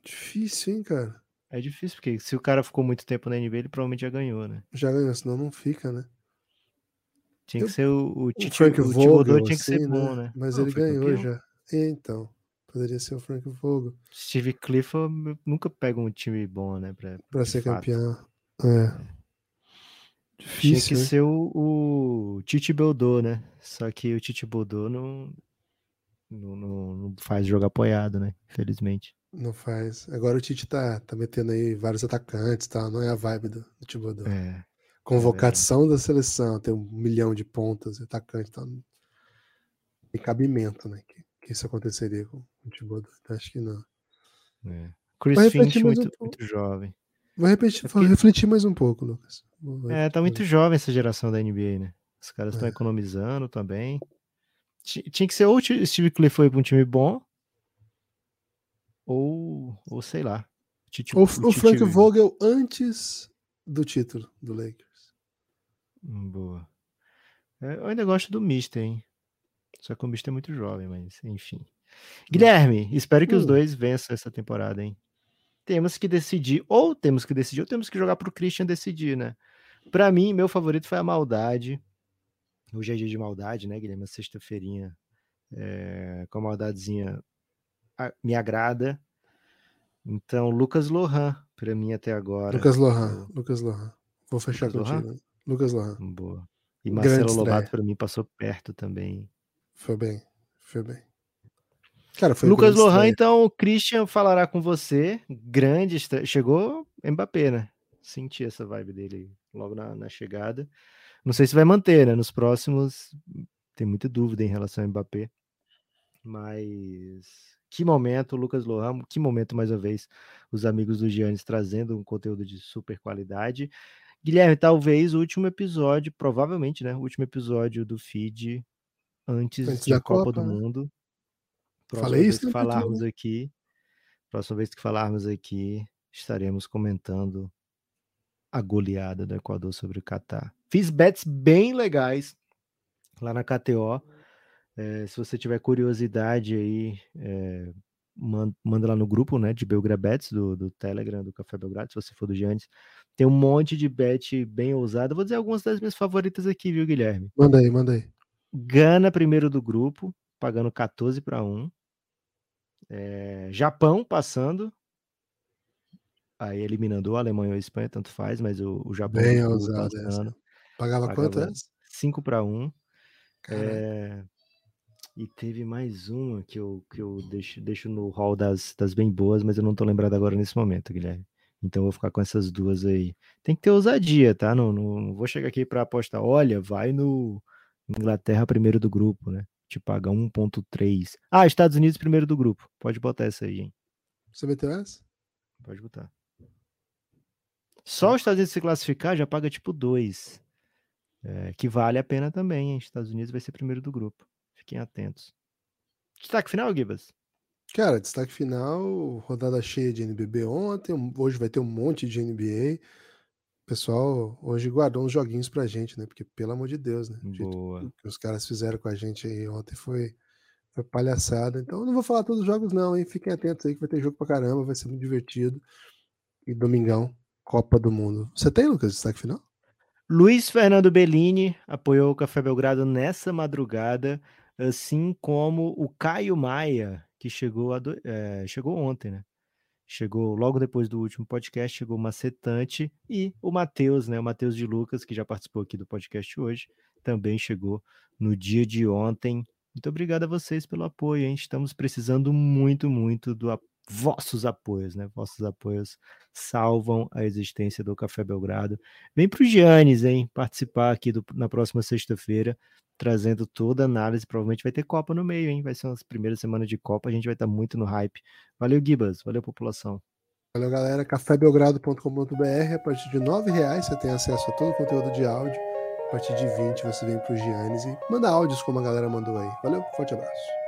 Difícil, hein, cara? É difícil, porque se o cara ficou muito tempo na NBA, ele provavelmente já ganhou, né? Já ganhou, senão não fica, né? Tinha que Eu- ser o, o, O Tite, Frank o Vogel, tinha que assim, ser bom, né? Mas Não, ele ganhou campeão. já. Então, poderia ser o Frank Vogel Steve Clifford nunca pega um time bom, né? Pra, pra ser fato. campeão. É. Tinha Difícil, que hein? ser o, o Tite Beldô, né? Só que o Tite Beldô não, não, não, não faz jogo apoiado, né? Infelizmente. Não faz. Agora o Tite tá, tá metendo aí vários atacantes, tá? Não é a vibe do, do Thibodeau. É. Convocação da seleção, tem um milhão de pontas, atacante, tá? Tem cabimento, né? Que, que isso aconteceria com Acho que não. é. Chris Finch, mais um muito, muito jovem. Vou, repetir, É porque- refletir mais um pouco, Lucas. É, tá muito jovem essa geração da NBA, né? Os caras estão É. economizando também. Ti- Tinha que ser ou o Steve Clifford pra um time bom, ou, ou sei lá. Tite- O, o Frank Vogel antes do título do Lakers. Hum, Boa. É, Eu ainda gosto do Mister, hein? Só que o Mister é muito jovem, mas enfim. Guilherme, espero que os Hum. dois vençam essa temporada, hein? Temos que decidir, ou temos que decidir, ou temos que jogar pro Christian decidir, né? Pra mim, meu favorito foi a Maldade. Hoje é dia de maldade, né, Guilherme? Sexta-feirinha é, com a maldadezinha a- me agrada. Então, Lucas Lohan, pra mim até agora. Lucas Lohan. Lucas Lohan. Vou fechar Lucas contigo. Lohan? né? Lucas Lohan. Boa. E Grande Marcelo estreia. Lobato, pra mim, passou perto também. Foi bem. Foi bem. Cara, foi Lucas Lohan, então, o Christian falará com você. Grande estre... Chegou Mbappé, né? Senti essa vibe dele logo na, na chegada. Não sei se vai manter, né? Nos próximos, tem muita dúvida em relação ao Mbappé. Mas que momento, Lucas Lohan, que momento mais uma vez os amigos do Giannis trazendo um conteúdo de super qualidade. Guilherme, talvez o último episódio, provavelmente, né? O último episódio do feed antes, Antes da, da Copa, Copa, do né? Mundo. Próxima Falei vez isso que falarmos né? aqui, próxima vez que falarmos aqui, estaremos comentando a goleada do Equador sobre o Catar. Fiz bets bem legais lá na KTO. É, se você tiver curiosidade aí, é, man- manda lá no grupo né, de Belgrabets, do, do Telegram, do Café Belgrado, se você for do Giannis. Tem um monte de bet bem ousado. Vou dizer algumas das minhas favoritas aqui, viu, Guilherme? Manda aí, manda aí. Gana primeiro do grupo, pagando 14 para 1. É, Japão passando. Aí eliminando o Alemanha ou a Espanha, tanto faz, mas o, o Japão Bem do grupo ousada essa. passando. Pagava quanto Pagava essa? 5 para 1. Caralho. É, e teve mais uma que eu, que eu deixo, deixo no hall das, das bem boas, mas eu não tô lembrado agora nesse momento, Guilherme. Então eu vou ficar com essas duas aí. Tem que ter ousadia, tá? Não, não, não vou chegar aqui para apostar. Olha, vai no Inglaterra primeiro do grupo, né? Te paga 1.3. Ah, Estados Unidos primeiro do grupo. Pode botar essa aí, hein? Você meteu essa? Pode botar. Só os Estados Unidos se classificar já paga tipo 2. É, que vale a pena também, hein? Estados Unidos vai ser primeiro do grupo. Fiquem atentos. Destaque final, Gibas? Cara, destaque final, rodada cheia de NBB ontem, hoje vai ter um monte de NBA. O pessoal hoje guardou uns joguinhos pra gente, né? Porque, pelo amor de Deus, né? Boa. O que os caras fizeram com a gente aí ontem foi, foi palhaçada. Então, eu não vou falar todos os jogos, não, hein? Fiquem atentos aí que vai ter jogo pra caramba, vai ser muito divertido. E domingão, Copa do Mundo. Você tem, Lucas, destaque final? Luiz Fernando Bellini apoiou o Café Belgrado nessa madrugada, assim como o Caio Maia, que chegou, do... é, chegou ontem, né? Chegou logo depois do último podcast, chegou o Macetante e o Matheus, né? O Matheus de Lucas, que já participou aqui do podcast hoje, também chegou no dia de ontem. Muito obrigado a vocês pelo apoio, hein? Estamos precisando muito, muito do vossos apoios, né? Vossos apoios salvam a existência do Café Belgrado. Vem para o Giannis, hein? Participar aqui do, na próxima sexta-feira trazendo toda a análise. Provavelmente vai ter Copa no meio, hein? Vai ser as primeiras semanas de Copa, a gente vai estar muito no hype. Valeu, Gibas. Valeu, população. Valeu, galera. cafébelgrado.com.br. A partir de R$ reais você tem acesso a todo o conteúdo de áudio. A partir de 20 você vem pro Giannis e manda áudios como a galera mandou aí. Valeu, forte abraço.